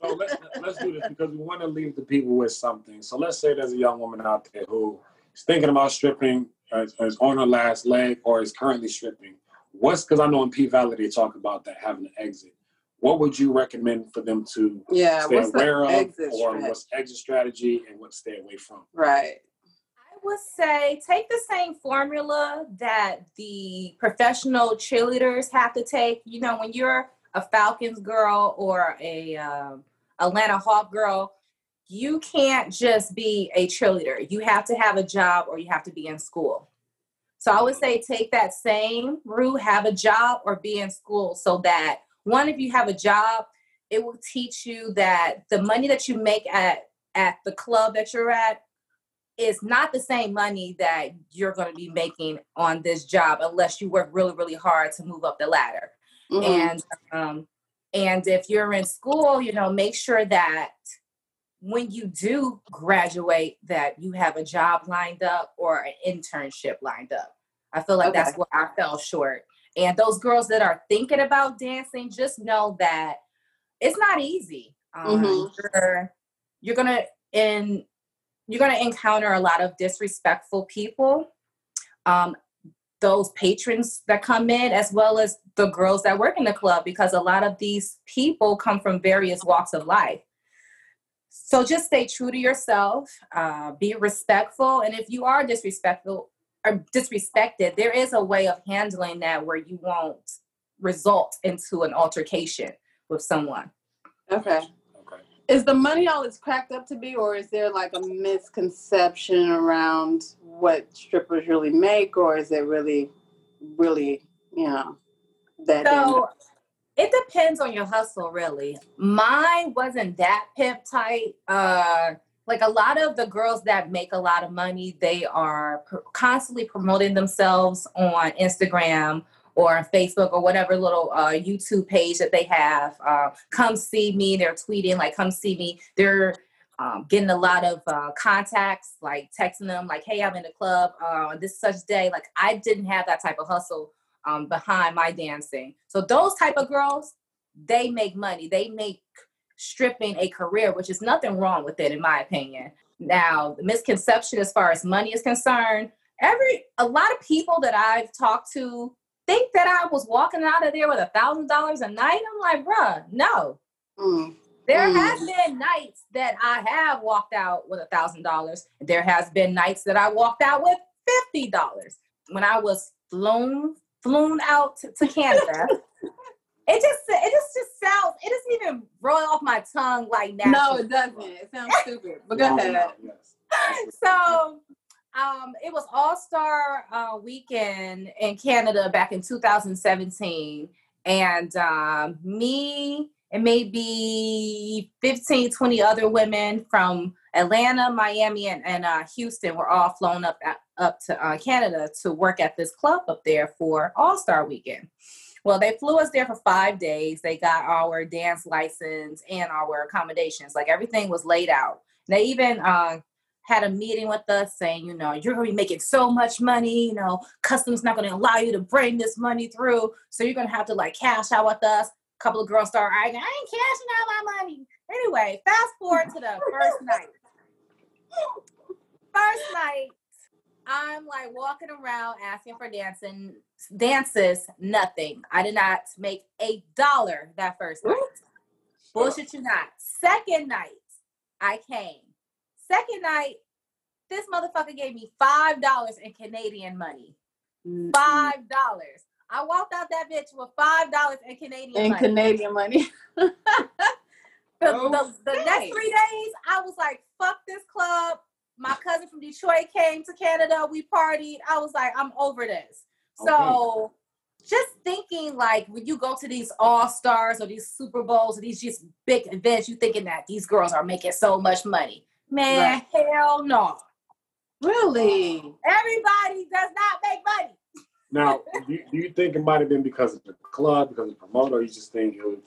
So let's let's do this because we want to leave the people with something. So let's say there's a young woman out there who is thinking about stripping, is on her last leg, or is currently stripping. What's because I know in P-Valley they talk about that having an exit. What would you recommend for them to Yeah, stay what's aware the of, or strategy? what's exit strategy, and what to stay away from? Right. I would say take the same formula that the professional cheerleaders have to take. You know, when you're a Falcons girl or a um, Atlanta Hawk girl, you can't just be a cheerleader. You have to have a job or you have to be in school. So I would say take that same route, have a job or be in school so that one, if you have a job, it will teach you that the money that you make at at the club that you're at is not the same money that you're going to be making on this job unless you work really really hard to move up the ladder mm-hmm. and um, and if you're in school you know make sure that when you do graduate that you have a job lined up or an internship lined up? I feel like okay. that's where i fell short. And those girls that are thinking about dancing just know that it's not easy. Um, mm-hmm. you're, you're gonna in you're going to encounter a lot of disrespectful people. Um, those patrons that come in as well as the girls that work in the club because a lot of these people come from various walks of life so just stay true to yourself uh, be respectful and if you are disrespectful or disrespected there is a way of handling that where you won't result into an altercation with someone okay is the money all it's cracked up to be, or is there like a misconception around what strippers really make, or is it really, really, you know, that? So it depends on your hustle, really. Mine wasn't that pimp tight. Uh, like a lot of the girls that make a lot of money, they are pr- constantly promoting themselves on Instagram or Facebook or whatever little uh, YouTube page that they have. Uh, come see me. They're tweeting like, "Come see me." They're um, getting a lot of uh, contacts, like texting them, like, "Hey, I'm in the club uh, this such day." Like, I didn't have that type of hustle um, behind my dancing. So those type of girls, they make money. They make stripping a career, which is nothing wrong with it, in my opinion. Now, the misconception as far as money is concerned, every a lot of people that I've talked to think that I was walking out of there with a thousand dollars a night. I'm like, bruh, no. Mm. There mm. have been nights that I have walked out with a thousand dollars. There has been nights that I walked out with fifty dollars. When I was flown flown out to, to Canada. <laughs> it just it just just sounds it doesn't even roll off my tongue like that. No, it doesn't. It sounds stupid. But go <laughs> ahead. so um, it was All Star uh, Weekend in Canada back in 2017, and um, me and maybe 15, 20 other women from Atlanta, Miami, and, and uh, Houston were all flown up at, up to uh, Canada to work at this club up there for All Star Weekend. Well, they flew us there for five days. They got our dance license and our accommodations. Like everything was laid out. They even uh, had a meeting with us saying, you know, you're going to be making so much money, you know, customs not going to allow you to bring this money through. So you're going to have to like cash out with us. A couple of girls start arguing, I ain't cashing out my money. Anyway, fast forward to the first night. First night, I'm like walking around asking for dancing dances, nothing. I did not make a dollar that first night. Bullshit you not. Second night, I came Second night, this motherfucker gave me five dollars in Canadian money. Mm-hmm. Five dollars. I walked out that bitch with five dollars in Canadian in money. Canadian money. <laughs> the, oh, the, the next three days, I was like, fuck this club. My cousin from Detroit came to Canada. We partied. I was like, I'm over this. Okay. So just thinking like when you go to these all stars or these Super Bowls or these just big events, you thinking that these girls are making so much money. Man, right. hell no. Really? Everybody does not make money. Now, <laughs> do you, do you think it might have been because of the club, because of the promoter, or you just think it was?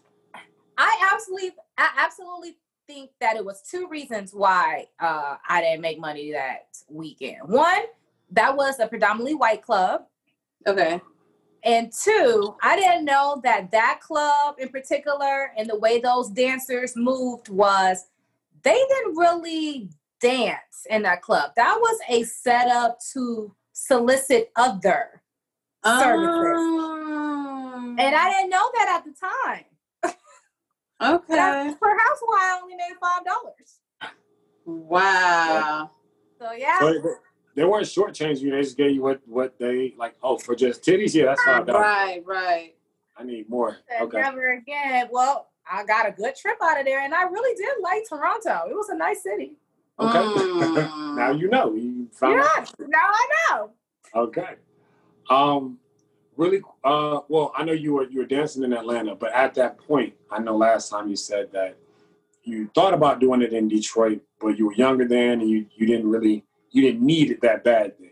I absolutely, I absolutely think that it was two reasons why uh, I didn't make money that weekend. One, that was a predominantly white club. Okay. And two, I didn't know that that club in particular and the way those dancers moved was they didn't really dance in that club. That was a setup to solicit other services. Um, and I didn't know that at the time. Okay. per household, I only made five dollars. Wow. So yeah. So they weren't shortchanging you. They just gave you what what they like. Oh, for just titties, yeah, that's five dollars. Right, right. I need more. Okay. Never again. Well, I got a good trip out of there, and I really did like Toronto. It was a nice city. Okay. Mm. <laughs> now you know. You found yeah, out. now I know. Okay. Um, really. Uh, well, I know you were you were dancing in Atlanta, but at that point, I know last time you said that you thought about doing it in Detroit, but you were younger then, and you you didn't really you didn't need it that bad then.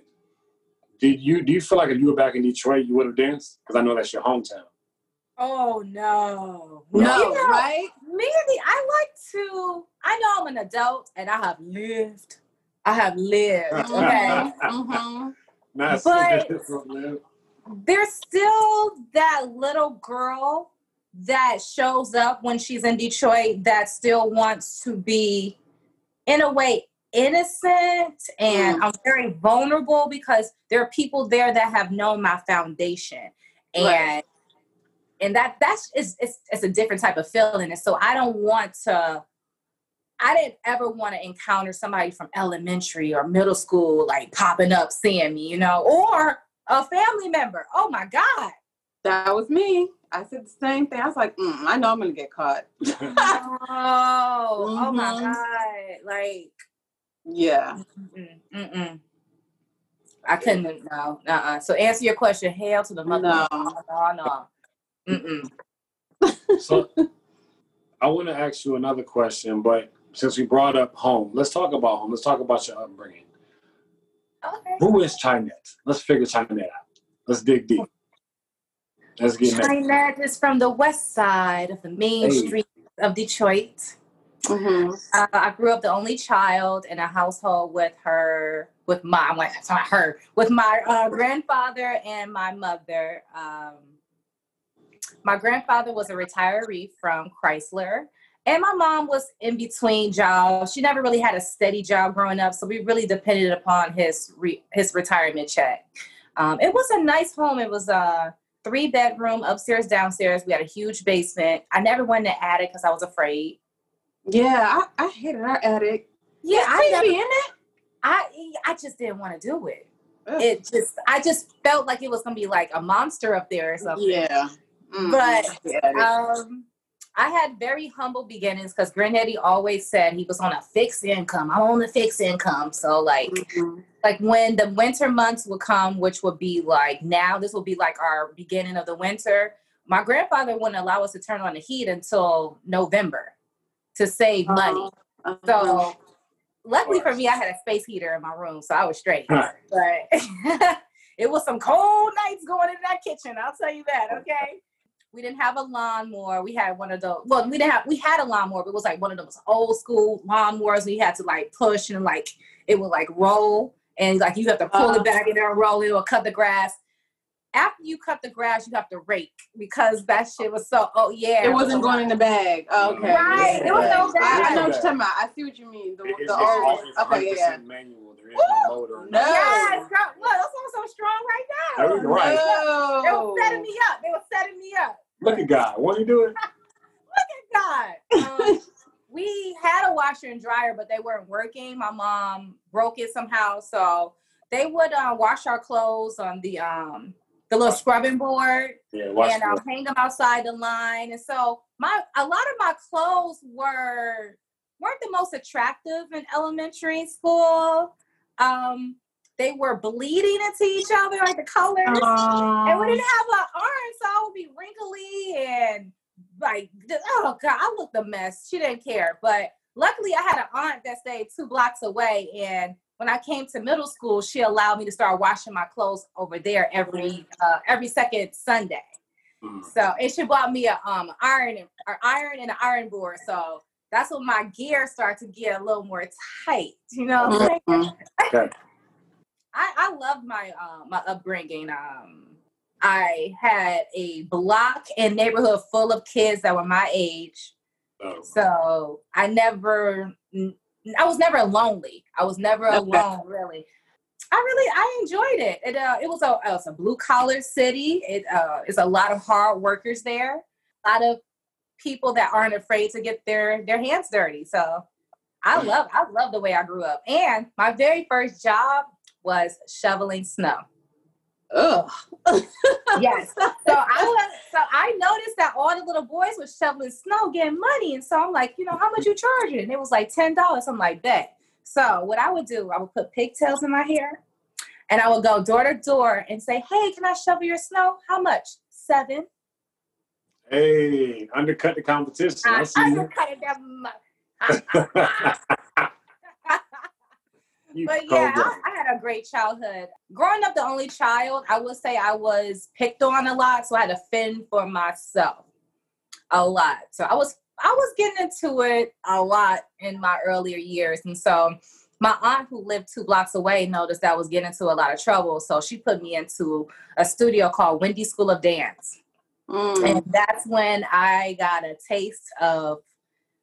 Did you do you feel like if you were back in Detroit you would have danced? Because I know that's your hometown. Oh no. No, You know, right? Me, I like to. I know I'm an adult and I have lived. I have lived. Okay. <laughs> hmm Not But- <laughs> different, man. There's still that little girl that shows up when she's in Detroit that still wants to be, in a way, innocent. And mm. I'm very vulnerable because there are people there that have known my foundation. And Right. and that that's is it's, it's a different type of feeling. And so I don't want to I didn't ever want to encounter somebody from elementary or middle school like popping up seeing me, you know, or a family member. Oh my God. That was me. I said the same thing. I was like, mm, I know I'm gonna get caught. <laughs> Oh, oh my Mhm. God. Like, Yeah. mm, mm-mm. I couldn't, no, uh-uh. So answer your question, hail to the mother. No. no, no. Mm-mm. so I want to ask you another question, but since we brought up home, let's talk about home. Let's talk about your upbringing. Okay. Who is Chinet? Let's figure Chinet out. Let's dig deep. Let's get into Chinet is from the west side of the main Hey. street of Detroit. hmm Uh, I grew up the only child in a household with her, with my, I'm like, it's not her, with my uh, grandfather and my mother. Um, my grandfather was a retiree from Chrysler, and my mom was in between jobs. She never really had a steady job growing up, so we really depended upon his re- his retirement check. Um, it was a nice home. It was a three bedroom, upstairs, downstairs. We had a huge basement. I never went in the attic because I was afraid. Yeah, I, I hated our attic. Yeah, I I never, in it. I I just didn't want to do it. Ugh. It just I just felt like it was gonna be like a monster up there or something. Yeah. Mm, But. Um, I had very humble beginnings because Granddaddy always said he was on a fixed income. I'm on a fixed income, so like Mhm. like when the winter months would come, which would be like now, this will be like our beginning of the winter. My grandfather wouldn't allow us to turn on the heat until November to save money. Uh-huh. So luckily for me, I had a space heater in my room, so I was straight. Huh. But <laughs> it was some cold nights going in that kitchen. I'll tell you that. Okay. We didn't have a lawnmower. We had one of those. Well, we didn't have. We had a lawnmower, but it was like one of those old school lawnmowers. We had to like push and like it would like roll, and like you have to pull Uh-huh. it back and then roll. It or cut the grass. After you cut the grass, you have to rake because that shit was so. Oh yeah, It wasn't going in the bag. Okay. Right, it was no I, I know what you're talking about. I see what you mean. The, It's, the it's, old. all- it's Okay, yeah. manual. There is no motor. No. Yes, girl, look, those ones so strong right now. There we go, right. They were setting me up. They were setting me up. Look at God. What are you doing? <laughs> look at God. Um, <laughs> we had a washer and dryer, but they weren't working. My mom broke it somehow, so they would uh, wash our clothes on the um the little scrubbing board Yeah, watch and um, hang them outside the line. And so my a lot of my clothes were weren't the most attractive in elementary school. Um, they were bleeding into each other, like the colors. And we didn't have an arm, so I would be wrinkly and like, oh god, I looked a mess. She didn't care, but luckily I had an aunt that stayed two blocks away, and when I came to middle school, she allowed me to start washing my clothes over there every uh, every second Sunday. Mm. So and she bought me a um iron and or iron and an iron board. So that's when my gear started to get a little more tight. You know what I'm saying? Mhm. Okay. <laughs> I, I loved my um my upbringing. Um, I had a block and neighborhood full of kids that were my age, Oh. so I never, I was never lonely. I was never Okay. alone, really. I really, I enjoyed it. It uh, it was a it was a blue collar city. It uh, is a lot of hard workers there. A lot of people that aren't afraid to get their their hands dirty. So I love I love the way I grew up. And my very first job was shoveling snow. Ugh. <laughs> <laughs> Yes. So I was so I noticed that all the little boys were shoveling snow, getting money. And so I'm like, you know, how much you charging? And it was like ten dollars. I'm like, bet. So what I would do, I would put pigtails in my hair and I would go door to door and say, Hey, can I shovel your snow? How much? Seven. Hey, undercut the competition. I I see you. undercutted them. <laughs> but yeah, I, I, had a great childhood. Growing up the only child, I would say I was picked on a lot, so I had to fend for myself a lot. So I was I was getting into it a lot in my earlier years, and so my aunt who lived two blocks away noticed I was getting into a lot of trouble, so she put me into a studio called Wendy School of Dance, mm. and that's when I got a taste of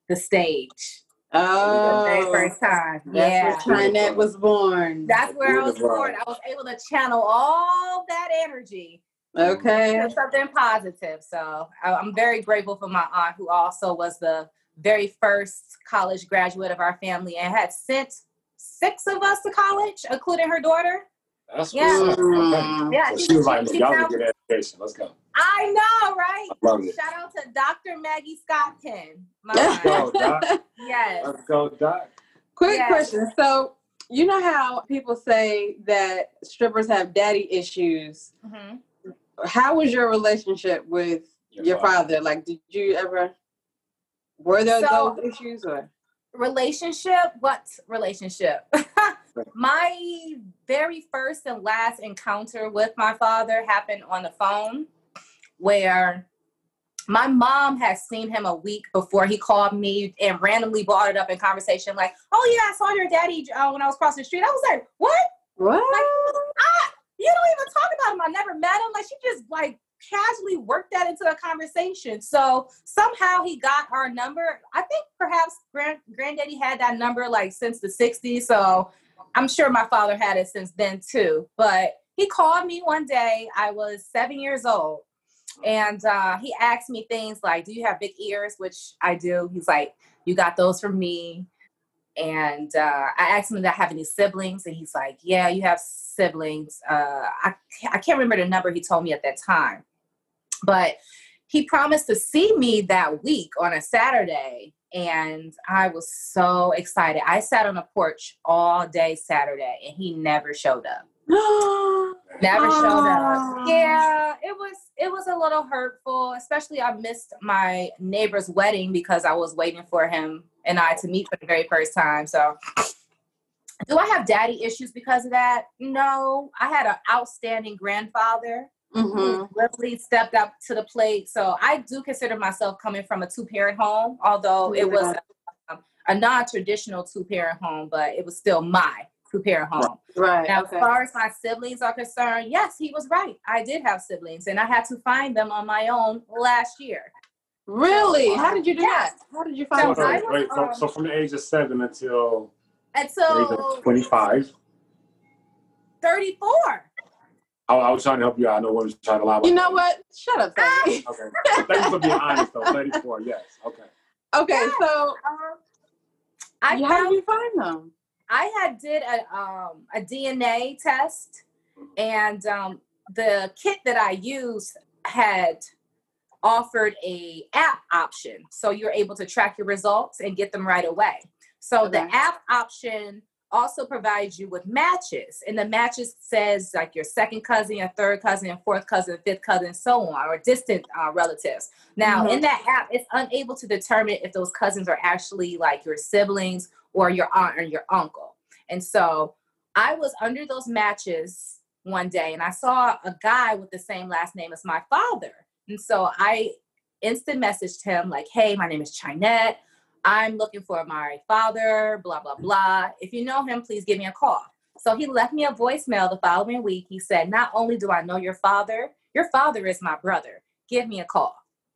the stage Oh, the very first time. That's yeah. where Trinette was born. That's where I was born. I was able to channel all that energy. Okay. something positive. So I'm very grateful for my aunt, who also was the very first college graduate of our family and had sent six of us to college, including her daughter. That's yeah. what's up. Okay. Yeah, so she, was like, y'all need to get education. Let's go. I know, right? I Shout out to Dr. Maggie Scottkin. Let's go, Doc. yes. Let's go, Doc. Quick yes. question. So, you know how people say that strippers have daddy issues? Mm-hmm. How was your relationship with your, your father. father? Like, did you ever, were there so, those issues or? Relationship? What relationship? <laughs> my very first and last encounter with my father happened on the phone where my mom had seen him a week before he called me and randomly brought it up in conversation like oh yeah i saw your daddy uh, when i was crossing the street. I was like what? What? Like, I, you don't even talk about him. I never met him. Like she just like casually worked that into a conversation. So somehow he got our number. I think perhaps grand granddaddy had that number like since the 60s so I'm sure my father had it since then too. But he called me one day. I was seven years old. And uh, he asked me things like, Do you have big ears? Which I do. He's like, You got those from me. And uh, I asked him, Did I have any siblings? And he's like, Yeah, you have siblings. Uh, I, I can't remember the number he told me at that time. But he promised to see me that week on a Saturday and I was so excited. I sat on the porch all day Saturday and he never showed up. <gasps> never showed up. Yeah, it was it was a little hurtful, especially I missed my neighbor's wedding because I was waiting for him and I to meet for the very first time. So do I have daddy issues because of that? No. I had an outstanding grandfather mm-hmm. really stepped up to the plate. So I do consider myself coming from a two parent home, although it was a, a non traditional two parent home, but it was still my two parent home. Right. Now, okay. as far as my siblings are concerned, yes, he was right. I did have siblings, and I had to find them on my own last year. Really? So, How did you do yes. that? How did you find so, them? Wait, so, um, so, from the age of seven until until 25 34 I, I, was trying to help you out. I know women trying to lie. You know what? Shut up, Tony. okay. Thank you for being honest, though. 34, yes. Okay. Okay, so um, I how did you find them? I had did a um, a DNA test, and um, the kit that I used had offered a app option, so you're able to track your results and get them right away. So okay. the app option also provides you with matches. And the matches says like your second cousin your third cousin your fourth cousin fifth cousin so on or distant uh, relatives. Now mm-hmm. in that app it's unable to determine if those cousins are actually like your siblings or your aunt or your uncle. And so i was under those matches one day and i saw a guy with the same last name as my father. And so i instant messaged him like hey my name is Chinet I'm looking for my father, blah, blah, blah. If you know him, please give me a call. So he left me a voicemail the following week. He said, Not only do I know your father, your father is my brother. Give me a call.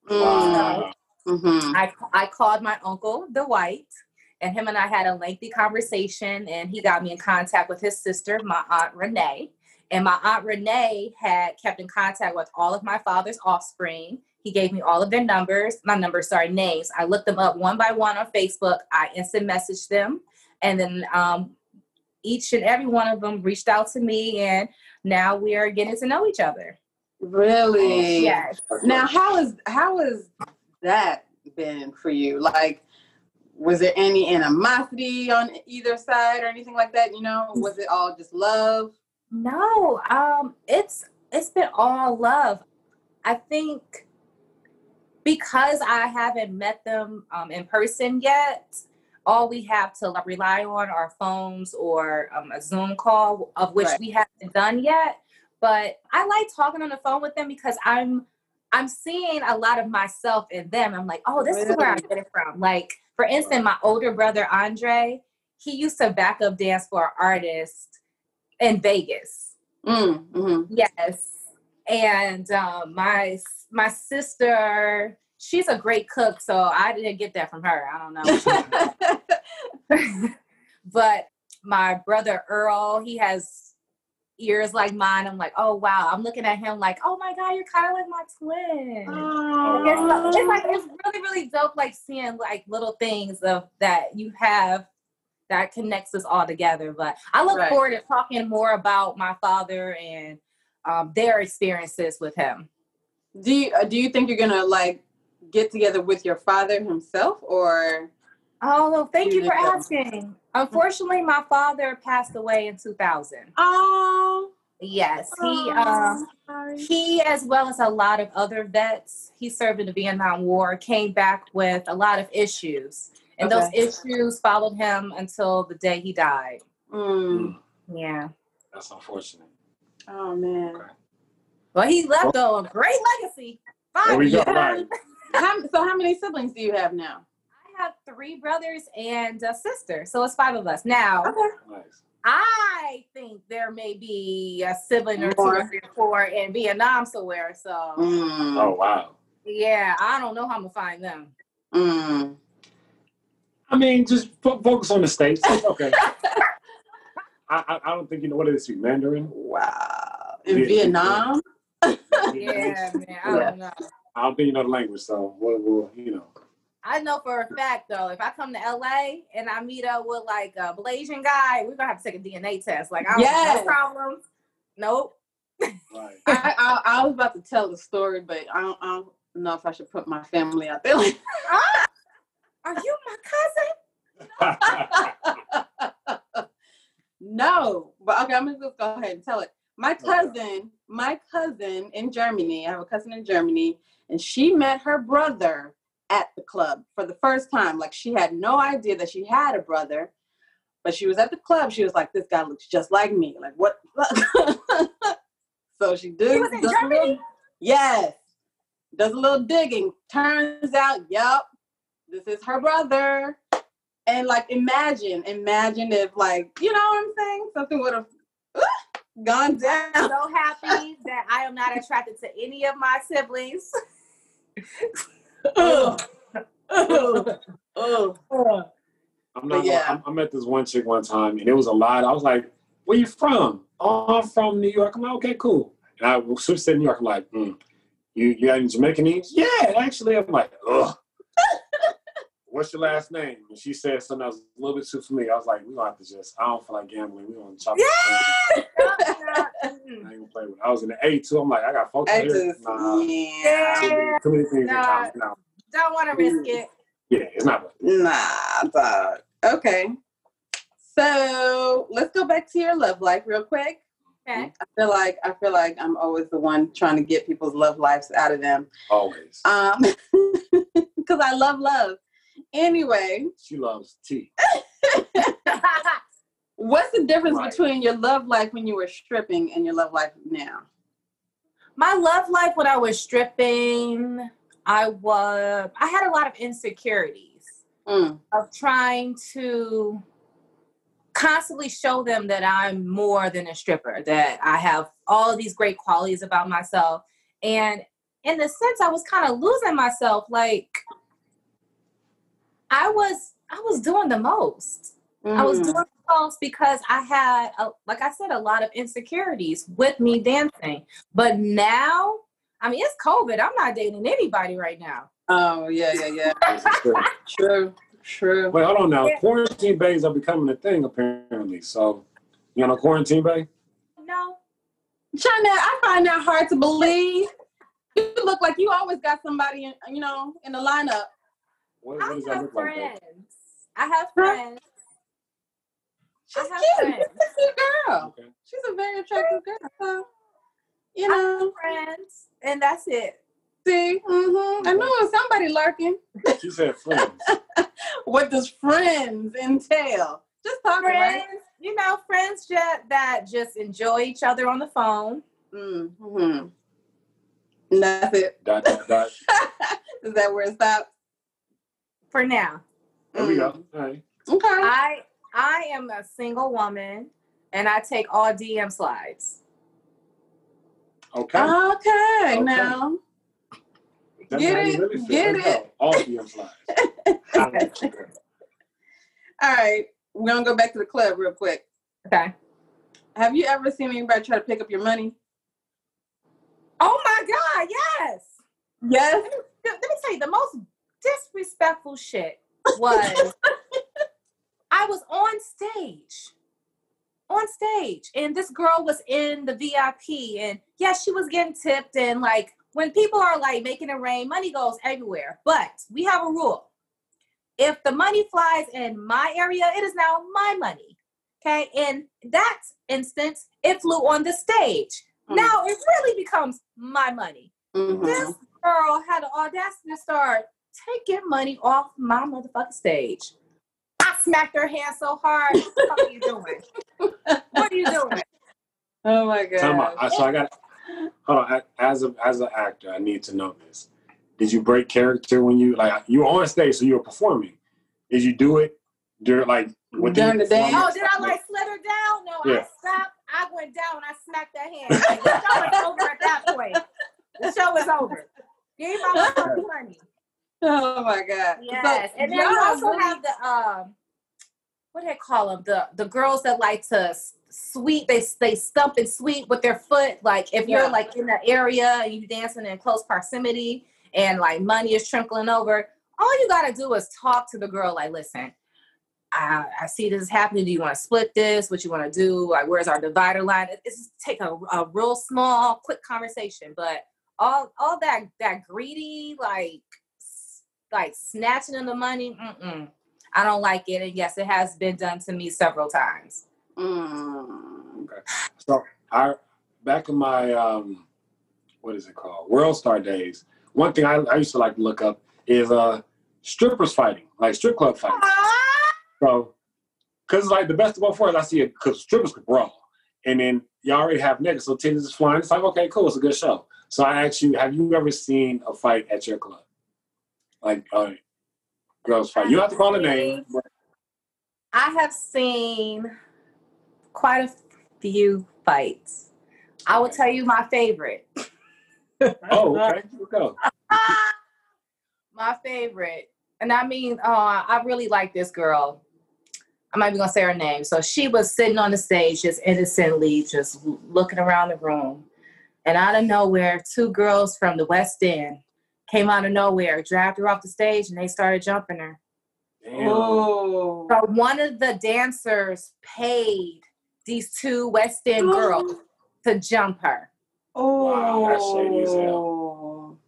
Mm. So mm-hmm. I, I called my uncle, the white, and him and I had a lengthy conversation, and he got me in contact with his sister, my aunt Renee. And my aunt Renee had kept in contact with all of my father's offspring he gave me all of their numbers, my numbers, sorry, names. I looked them up one by one on Facebook. I instant messaged them. And then um, each and every one of them reached out to me. And now we are getting to know each other. Really? Yes. Now, how is how has that been for you? Like, was there any animosity on either side or anything like that? You know, was it all just love? No, um, it's it's been all love. I think because I haven't met them um, in person yet, all we have to rely on are phones or um, a Zoom call, of which right. we haven't done yet. But I like talking on the phone with them because I'm I'm seeing a lot of myself in them. I'm like, oh, this really? is where I get it from. Like, for instance, my older brother Andre, he used to back up dance for an artist in Vegas. Mm, mm-hmm. Yes, and um, my my sister, she's a great cook, so I didn't get that from her. I don't know. <laughs> <laughs> but my brother Earl, he has ears like mine. I'm like, oh wow. I'm looking at him like, oh my god, you're kind of like my twin. It's, it's, like it's really really dope, like seeing like little things of that you have that connects us all together. But I look right. forward to talking more about my father and um, their experiences with him. Do you uh, do you think you're gonna like get together with your father himself, or? Oh, well, thank you for asking. Unfortunately, my father passed away in 2000. Oh. Yes, he uh, he as well as a lot of other vets. He served in the Vietnam War, came back with a lot of issues, and okay. those issues followed him until the day he died. Mm. Yeah, that's unfortunate. Oh man. Okay. Well, he left well, a great legacy. Five there go. Right. <laughs> how, so, how many siblings do you have now? I have three brothers and a sister, so it's five of us now. Okay. Nice. I think there may be a sibling or two or three or four in Vietnam somewhere. So. Mm. Oh wow. Yeah, I don't know how I'm gonna find them. Mm. I mean, just focus on the states. Okay. <laughs> I, I, don't think you know what it is. Mandarin. Wow. In yeah. Vietnam. <laughs> yeah, man. I don't know. I don't think you know the language, so we'll, we'll, you know. I know for a fact though, if I come to LA and I meet up with like a Malaysian guy, we're gonna have to take a DNA test. Like, I don't yes. no problems. Nope. Right. I, I, I, was about to tell the story, but I don't, I don't know if I should put my family out there. Like, <laughs> are you my cousin? <laughs> No, but okay, I'm gonna just go ahead and tell it. My cousin, my cousin in Germany, I have a cousin in Germany, and she met her brother at the club for the first time. Like she had no idea that she had a brother, but she was at the club. She was like, "This guy looks just like me." Like what? <laughs> so she did. He was in Germany. Little, yes, does a little digging. Turns out, yep, this is her brother. And like imagine, imagine if like, you know what I'm saying? Something would have uh, gone down. I'm so happy that I am not attracted to any of my siblings. oh. Oh. Oh. I'm not yeah. I, I met this one chick one time and it was a lot. I was like, where you from? Oh, I'm from New York. I'm like, okay, cool. And I switched to New York. I'm like, mm, you, you got any Jamaican names? Yeah, actually. I'm like, ugh what's your last name? And she said something that was a little bit too familiar. I was like, we don't have to just, I don't feel like gambling. We don't chop yeah! I ain't gonna play with it. I was in the A too. I'm like, I got folks here. Nah, yeah. Too, too many things nah, in No. Don't want to risk it. Yeah, it's not. Nah, dog. Okay. So let's go back to your love life real quick. Okay. I feel like I feel like I'm always the one trying to get people's love lives out of them. Always. Um, <laughs> because I love love. Anyway, she loves tea. <laughs> What's the difference right. between your love life when you were stripping and your love life now? My love life when I was stripping, I was I had a lot of insecurities mm. of trying to constantly show them that I'm more than a stripper, that I have all these great qualities about myself. And in the sense I was kind of losing myself like I was I was doing the most. Mm. I was mm. doing the most because I had, a, like I said, a lot of insecurities with me dancing. But now, I mean, it's COVID. I'm not dating anybody right now. Oh yeah, yeah, yeah. <laughs> true, true. Wait, hold on now. Yeah. Quarantine bays are becoming a thing apparently. So, you on a quarantine bay? No. China, I find that hard to believe. You look like you always got somebody, in, you know, in the lineup. What, what does that look friends. like? I have friends. She's cute. Friends. She's a cute girl. Okay. She's a very attractive girl. So, you know, friends, and that's it. See, mm-hmm. I knew it was somebody lurking. She said friends. <laughs> what does friends entail? Just talking, friends, right? you know, friends that that just enjoy each other on the phone. Mm-hmm. And that's it. Dot dot dot. <laughs> Is that where it stops? For now, There we Mm. go. All right. Okay. I I am a single woman, and I take all DM slides. Okay. Okay, Okay. now. That's get it, really get Let's. All DM slides. <laughs> All right. We're gonna go back to the club real quick. Okay. Have you ever seen anybody try to pick up your money? Oh my God! Yes. Yes. Let me tell you, the most disrespectful shit was <laughs> I was on stage. On stage, and this girl was in the VIP, and yes, she was getting tipped. And like when people are like making it rain, money goes everywhere. But we have a rule: if the money flies in my area, it is now my money. Okay, in that instance, it flew on the stage. Mm. Now it really becomes my money Mhm. this girl had the audacity to start taking money off my motherfucking stage. I smacked her hand so hard. What are you doing? What are you doing? <laughs> Oh my Time out. god. I- So I got. Hold on. I- As a as an actor, I need to know this. Did you break character when you like you were on stage, so you were performing? Did you do it during like During the day? Oh, did I like slither down? No, Yeah. I stopped. I went down and I smacked that hand. Like, the show is over at that point. The show is over. Give me my <laughs> motherfucking money. <laughs> Oh my god. Yes, So, and then y'all also really- have the um, what do they call them? The the girls that like to sweep. They they stump and sweep with their foot. Like if you're Yeah. like in that area and you dancing in close proximity, and like money is trickling over. All you gotta do is talk to the girl. Like, listen, I, I see this is happening. Do you want to split this? What you want to do? Like, where's our divider line? It's just take a, a real small, quick conversation. But all all that that greedy like like snatching of the money. Mm-mm. I don't like it. And yes, it has been done to me several times. Mm. So I back in my um what is it called? World Star days. One thing I, I used to like to look up is uh strippers fighting, like strip club fighting. So cause like the best of both worlds I see it cause strippers could brawl. And then you all already have niggas, so titties is flying. It's like, okay, cool, it's a good show. So I ask you, have you ever seen a fight at your club? Like uh girls fight. You don't have to call a name. but- I have seen quite a few fights. I will tell you my favorite. Oh, okay. Here we go. <laughs> my favorite. And I mean, uh, I really like this girl. I'm not even gonna say her name. So she was sitting on the stage, just innocently, just looking around the room. And out of nowhere, two girls from the West End came out of nowhere, dragged her off the stage, and they started jumping her. Oh. So one of the dancers paid these two West End <gasps> girls to jump her. Oh. Wow, that's shady as hell.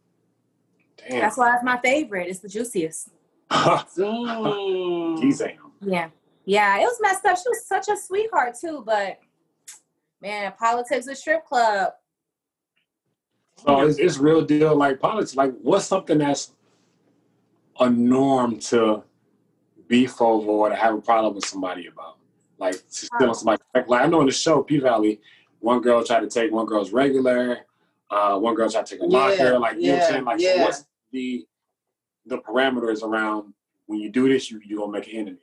Damn. That's why it's my favorite. It's the juiciest. <laughs> Damn. Yeah. Yeah, it was messed up. She was such a sweetheart too, but man, politics a strip club. So it's, it's real deal like politics. Like, what's something that's a norm to beef over or to have a problem with somebody about? Like, to steal on somebody. Like, like, I know in the show, P-Valley, one girl tried to take one girl's regular, uh, one girl tried to take a Yeah, locker. Like, you know what I'm saying? Like, so what's the the parameters around when you do this, you, you're going to make an enemy?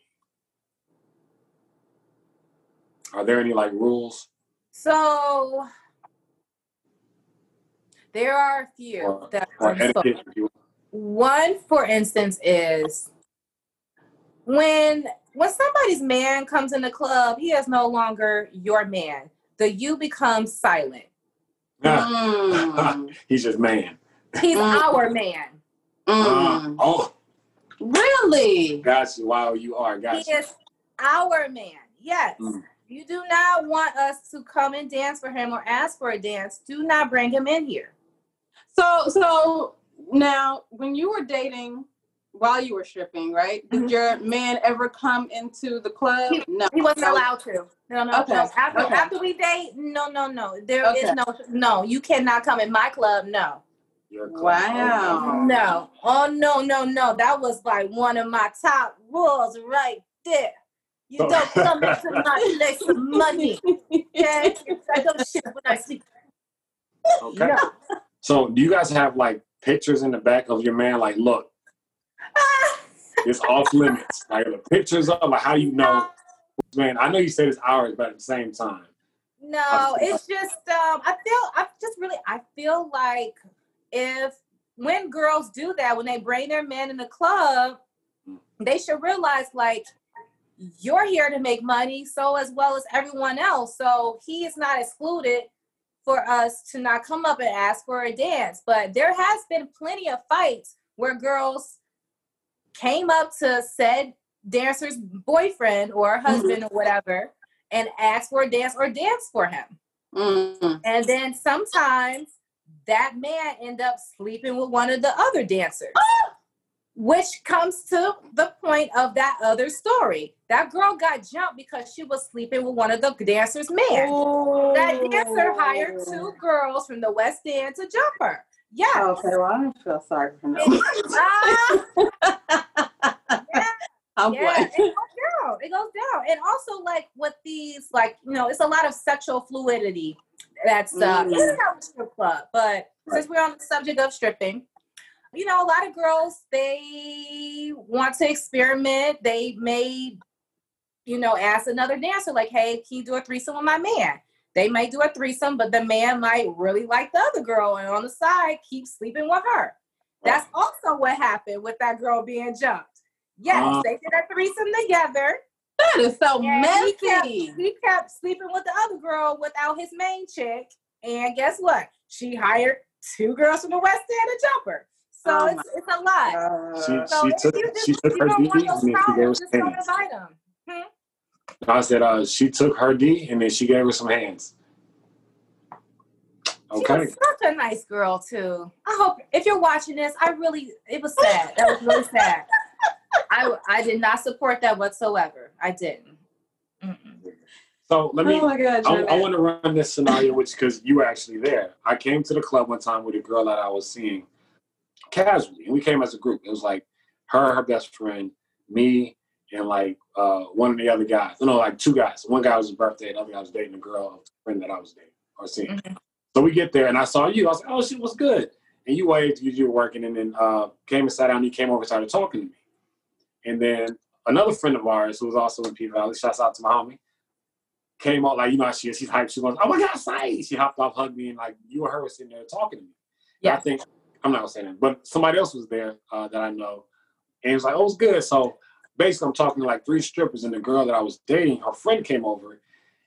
Are there any like rules? So there are a few Or- that Or are so- etiquette? one for instance is when when somebody's man comes in the club, he is no longer your man. The you becomes silent. Mm. <laughs> He's just man. He's Mm. our man. Uh, Mm. oh, Really? got you. Wow, you are. Got He is our man. Yes. Mm. You do not want us to come and dance for him or ask for a dance. Do not bring him in here. So so now when you were dating while you were stripping, right? Did Mhm. your man ever come into the club? no. He wasn't allowed to. No, no, Okay, no. After, okay. after we date, no, no, no. There is Okay. no, no. You cannot come in my club. No. Wow. No. Oh no, no, no. That was like one of my top rules right there. You don't come into <laughs> my place with money. <laughs> Okay? I don't shit when I sleep. Okay. No. So do you guys have like pictures in the back of your man? Like, look, <laughs> it's off limits. Like the pictures of like how you know, man. I know you said it's ours, but at the same time, No, it's just um I feel I just really I feel like if when girls do that, when they bring their man in the club, they should realize like you're here to make money, so as well as everyone else. So he is not excluded for us to not come up and ask for a dance. But there has been plenty of fights where girls came up to said dancer's boyfriend or husband or whatever and asked for a dance or dance for him. Mm. And then sometimes that man end up sleeping with one of the other dancers. Which comes to the point of that other story. That girl got jumped because she was sleeping with one of the dancers' men. That dancer hired two girls from the West End to jump her. Yeah. Okay, well, I don't feel sorry for them. <laughs> I'm yeah, glad. it goes down. It goes down. And also, like with these, like you know, it's a lot of sexual fluidity that's uh, Mm. in the strip club. But since we're on the subject of stripping, you know, a lot of girls they want to experiment. They may, you know, ask another dancer like, "Hey, can you do a threesome with my man?" They may do a threesome, but the man might really like the other girl, and on the side, keep sleeping with her. That's also what happened with that girl being jumped. Yes, Uh. they did a threesome together. That is so and he kept, messy. he kept sleeping with the other girl without his main chick. And guess what? She hired two girls from the West End to jump her. So Oh it's, it's a lot. she Uh, So she if took you just- she took you her don't D want and those then she gave her I said uh, she took her D and then she gave her some hands. She Okay. was such a nice girl too. I hope if you're watching this, I really it was sad. That was really sad. <laughs> I I did not support that whatsoever. I didn't. Mm-mm. So let me oh my god, I, I want to run this scenario, which because you were actually there. I came to the club one time with a girl that I was seeing casually, and we came as a group. It was like her, her best friend, me, and like uh, one of the other guys. No, like two guys. One guy was his birthday, the other guy was dating a girl, a friend that I was dating or seeing. Mhm. So we get there, and I saw you. I was like, "Oh, shit, was good." And you waved, you, you were working, and then uh, came and sat down. And you came over, and started talking to me, and then another friend of ours who was also in P Valley, shouts out to my homie, came out like you know how she is. She's hyped. She goes, "Oh my God, say!" She hopped off, hugged me, and like you and her were sitting there talking to me. And I think I'm not gonna say that, but somebody else was there uh, that I know, and it was like, "Oh, it's good." So basically, I'm talking to like three strippers, and the girl that I was dating, her friend came over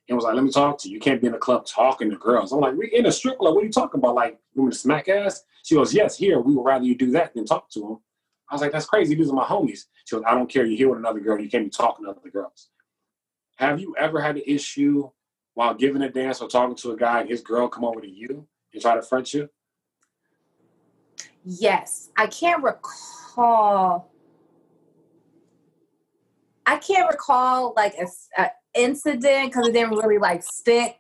and was like, "Let me talk to you. You can't be in the club talking to girls." I'm like, "We in a strip club. What are you talking about? Like, you want to smack ass?" She goes, "Yes, here. We would rather you do that than talk to them." I was like, "That's crazy. These are my homies." She goes, "I don't care. You're here with another girl. You can't be talking to other girls." Have you ever had an issue while giving a dance or talking to a guy and his girl come over to you and try to front you? Yes, I can't recall. I can't recall like a incident because it didn't really like stick.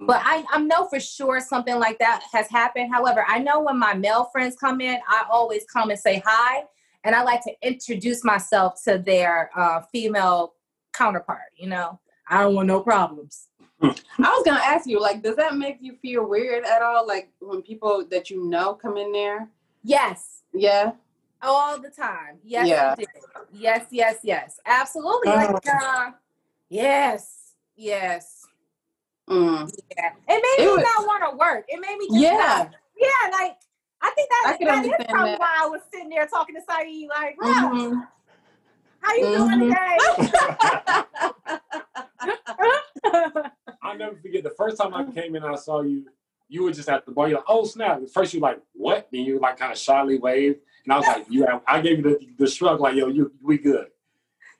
But I, I know for sure something like that has happened. However, I know when my male friends come in, I always come and say hi, and I like to introduce myself to their uh, female counterpart. You know, I don't want no problems. I was gonna ask you, like, does that make you feel weird at all? Like when people that you know come in there? Yes, Yeah. All the time. Yes, Yeah. it did. Yes, yes, yes. Absolutely. Like, uh, yes, yes. Mm. Yeah. It made It me was- not want to work. It made me just Yeah. not- yeah, like I think that, I that is probably that. why I was sitting there talking to Saeed, like, wow, Mhm. how you doing today? <laughs> I'll never forget the first time I came in I saw you, you were just at the bar. You're like, oh snap. At first you like, what? Then you like kind of shyly waved. And I was like, you have, I gave you the, the shrug, like, yo, you we good.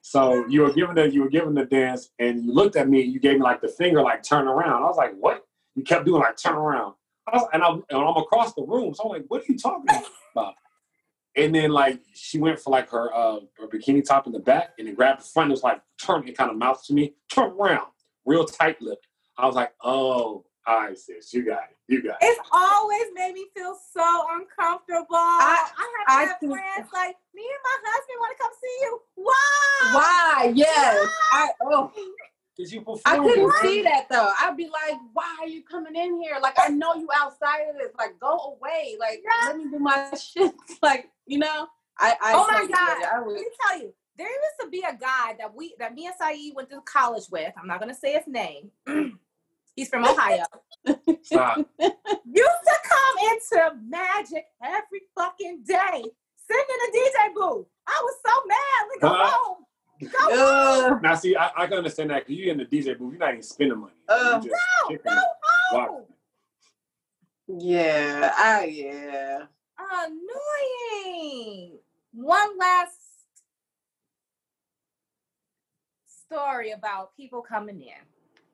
So you were giving the you were giving the dance and you looked at me and you gave me like the finger, like turn around. I was like, what? You kept doing like turn around. I was, and, I'm, and I'm across the room. So I'm like, what are you talking about? And then like she went for like her uh her bikini top in the back and then grabbed the front and was like turn and kind of mouthed to me, turn around, real tight lipped. I was like, oh, All right, sis, you got it. You got it. It's always made me feel so uncomfortable. I, I have I had can, friends like me and my husband want to come see you. Why? Why? Yes. Why? I, oh. Did you perform? I couldn't see that though. I'd be like, "Why are you coming in here? Like, I know you outside of this. Like, go away. Like, yeah. let me do my <laughs> shit. like, you know." I, I oh my god! I Let me tell you, there used to be a guy that we that me and Saeed went to college with. I'm not gonna say his name. <clears throat> He's from Ohio. Stop. <laughs> used to come into Magic every fucking day, singing the DJ booth. I was so mad. We go uh, home. Uh, now, see, I, I, can understand that because you're in the DJ booth. You're not even spending money. Uh, no, no, no. Yeah, I yeah. Annoying. One last story about people coming in.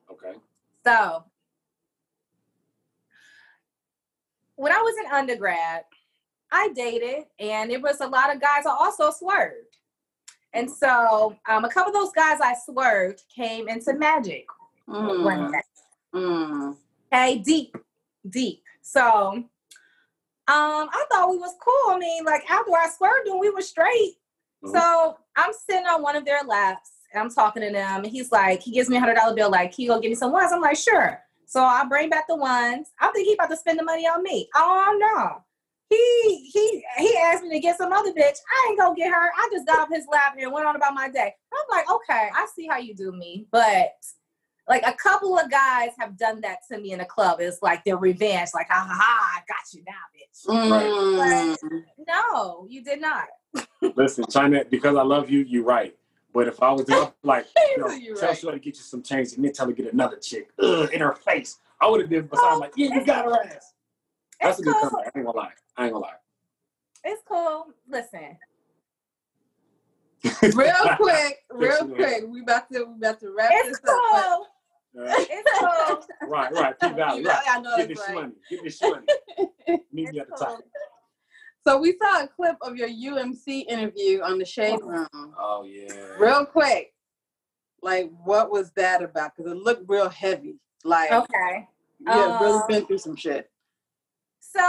Okay. So, when I was in undergrad, I dated, and it was a lot of guys I also swerved. And so, um, a couple of those guys I swerved came into Magic mm. one day. Mm. Okay, deep, deep. So, um, I thought we was cool. I mean, like after I swerved them, we were straight. Mm. So I'm sitting on one of their laps and I'm talking to them, and he's like, he gives me a hundred dollar bill, like, can you go give me some ones? I'm like, sure. So I bring back the ones. I think he about to spend the money on me. Oh no. He he he asked me to get some other bitch. I ain't gonna get her. I just got off his lap and went on about my day. I'm like, okay, I see how you do me, but like a couple of guys have done that to me in the club. It's like their revenge, like, ha ha ha, I got you now, bitch. Mm. no, you did not. <laughs> Listen, China, because I love you, you're right. But if I was to, like, <laughs> you know, tell right. to get you some change and then tell her to get another chick ugh, in her face, I would have been beside oh, like, yeah, you got her ass. That's a good cool. comeback. I ain't gonna lie. I ain't gonna lie. It's cool. Listen. <laughs> real quick, real quick. We about to we about to wrap it's this cool. up. it's cool. right, right. P Valley. <laughs> Right. Get this right. money. Get this money. Meet me at the cool. top. So we saw a clip of your UMC interview on the Shade Room. Oh yeah. Real quick, like what was that about? Because it looked real heavy. Like okay, yeah, um, really been through some shit. So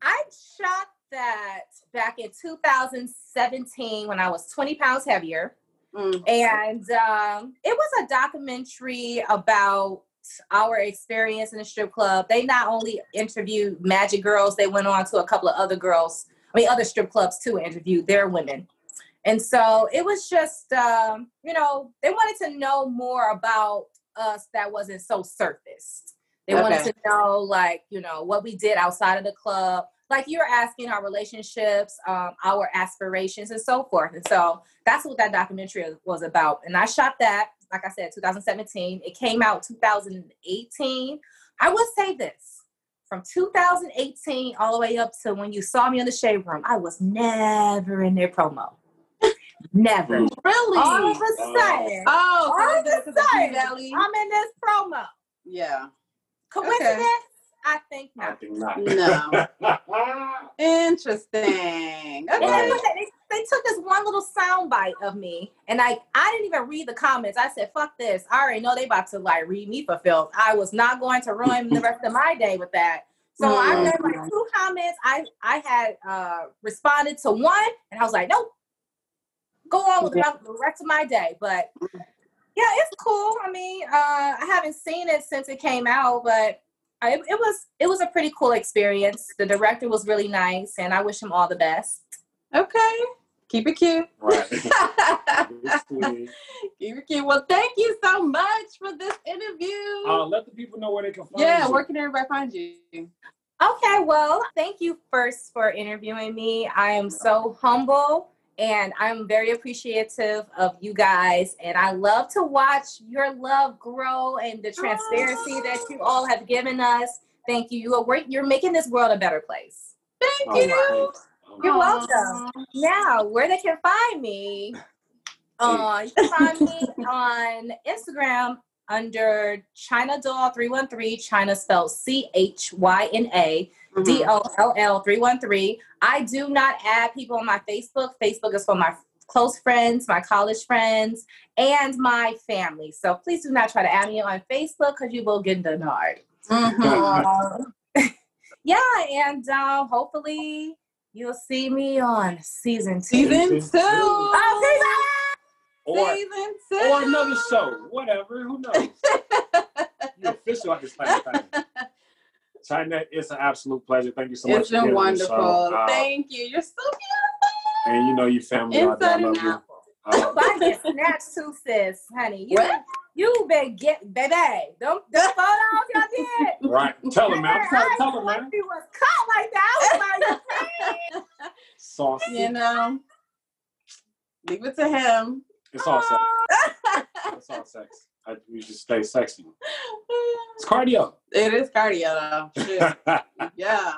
I shot that back in 2017 when I was 20 pounds heavier. Mm. And um, it was a documentary about our experience in the strip club. They not only interviewed Magic Girls, they went on to a couple of other girls, I mean, other strip clubs too, interviewed their women. And so it was just, um, you know, they wanted to know more about us that wasn't so surfaced. They okay. wanted to know, like, you know, what we did outside of the club. Like you're asking our relationships, um, our aspirations, and so forth. And so that's what that documentary was about. And I shot that like I said, 2017. It came out 2018. I would say this from 2018 all the way up to when you saw me in the shade room, I was never in their promo. <laughs> Never. Really? All of a oh. sudden. Oh, all of a sudden, I'm in this promo. Yeah. Coincidence? Okay. I think not. I think not. No. <laughs> Interesting. Okay. They, they, took this one little sound bite of me, and I I didn't even read the comments. I said, "Fuck this! I already know they about to like read me for filth. I was not going to ruin the rest of my day with that." So. I read like two comments. I I had uh, responded to one, and I was like, "Nope, go on with the rest of my day." But yeah, it's cool. I mean, uh, I haven't seen it since it came out, but it, it was it was a pretty cool experience. The director was really nice, and I wish him all the best. Okay. Keep it cute. Right. <laughs> Keep it cute. Well, thank you so much for this interview. Uh, let the people know where they can find yeah, you. Yeah, where can everybody find you? Okay, well, thank you first for interviewing me. I am so humble and I'm very appreciative of you guys. And I love to watch your love grow and the transparency that you all have given us. Thank you. You are you're making this world a better place. Thank oh, you. You're welcome. Now, where they can find me, <laughs> uh, you can find me on Instagram under China Doll 313, China spelled C H Y N A D O L L 313. I do not add people on my Facebook. Facebook is for my close friends, my college friends, and my family. So please do not try to add me on Facebook because you will get denied. Mm-hmm. <laughs> yeah, and uh, hopefully you'll see me on season two. Season two. Oh, or, season two. or another show, whatever. Who knows? <laughs> You're official at this time. China, it's an absolute pleasure. Thank you so much. It's been wonderful. Uh, Thank you. You're so beautiful. And you know your family. Inside and out. Um, I get snatched too, sis, honey. You, what? You been get baby. Don't don't fall off your did. Right. Tell him, man. Tell, tell him, man. He was caught like that. Was like, <laughs> Saucy. You know. Leave it to him. It's all sex. <laughs> it's all sex. I, we just stay sexy. It's cardio. It is cardio, though. <laughs> yeah.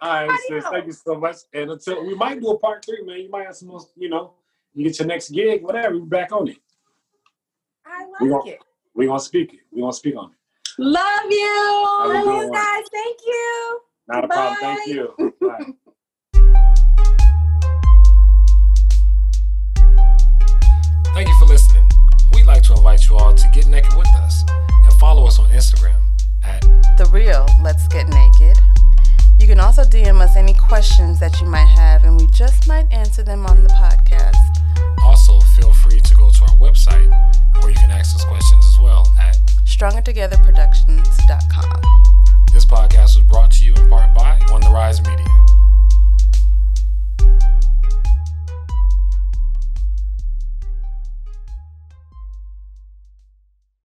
All right, sis. Thank you so much. And until we might do a part three, man. You might have some you know, you get your next gig, whatever. We're back on it. I like we gonna, it. We're gonna speak it. We're gonna speak on it. Love you. Love you guys. Thank you. Not Bye. a problem. Thank you. <laughs> Bye. Thank you for listening. We'd like to invite you all to get naked with us and follow us on Instagram at The Real Let's Get Naked. You can also DM us any questions that you might have, and we just might answer them on the podcast go to our website where you can ask us questions as well at StrongerTogetherProductions.com. This podcast was brought to you in part by On the Rise Media.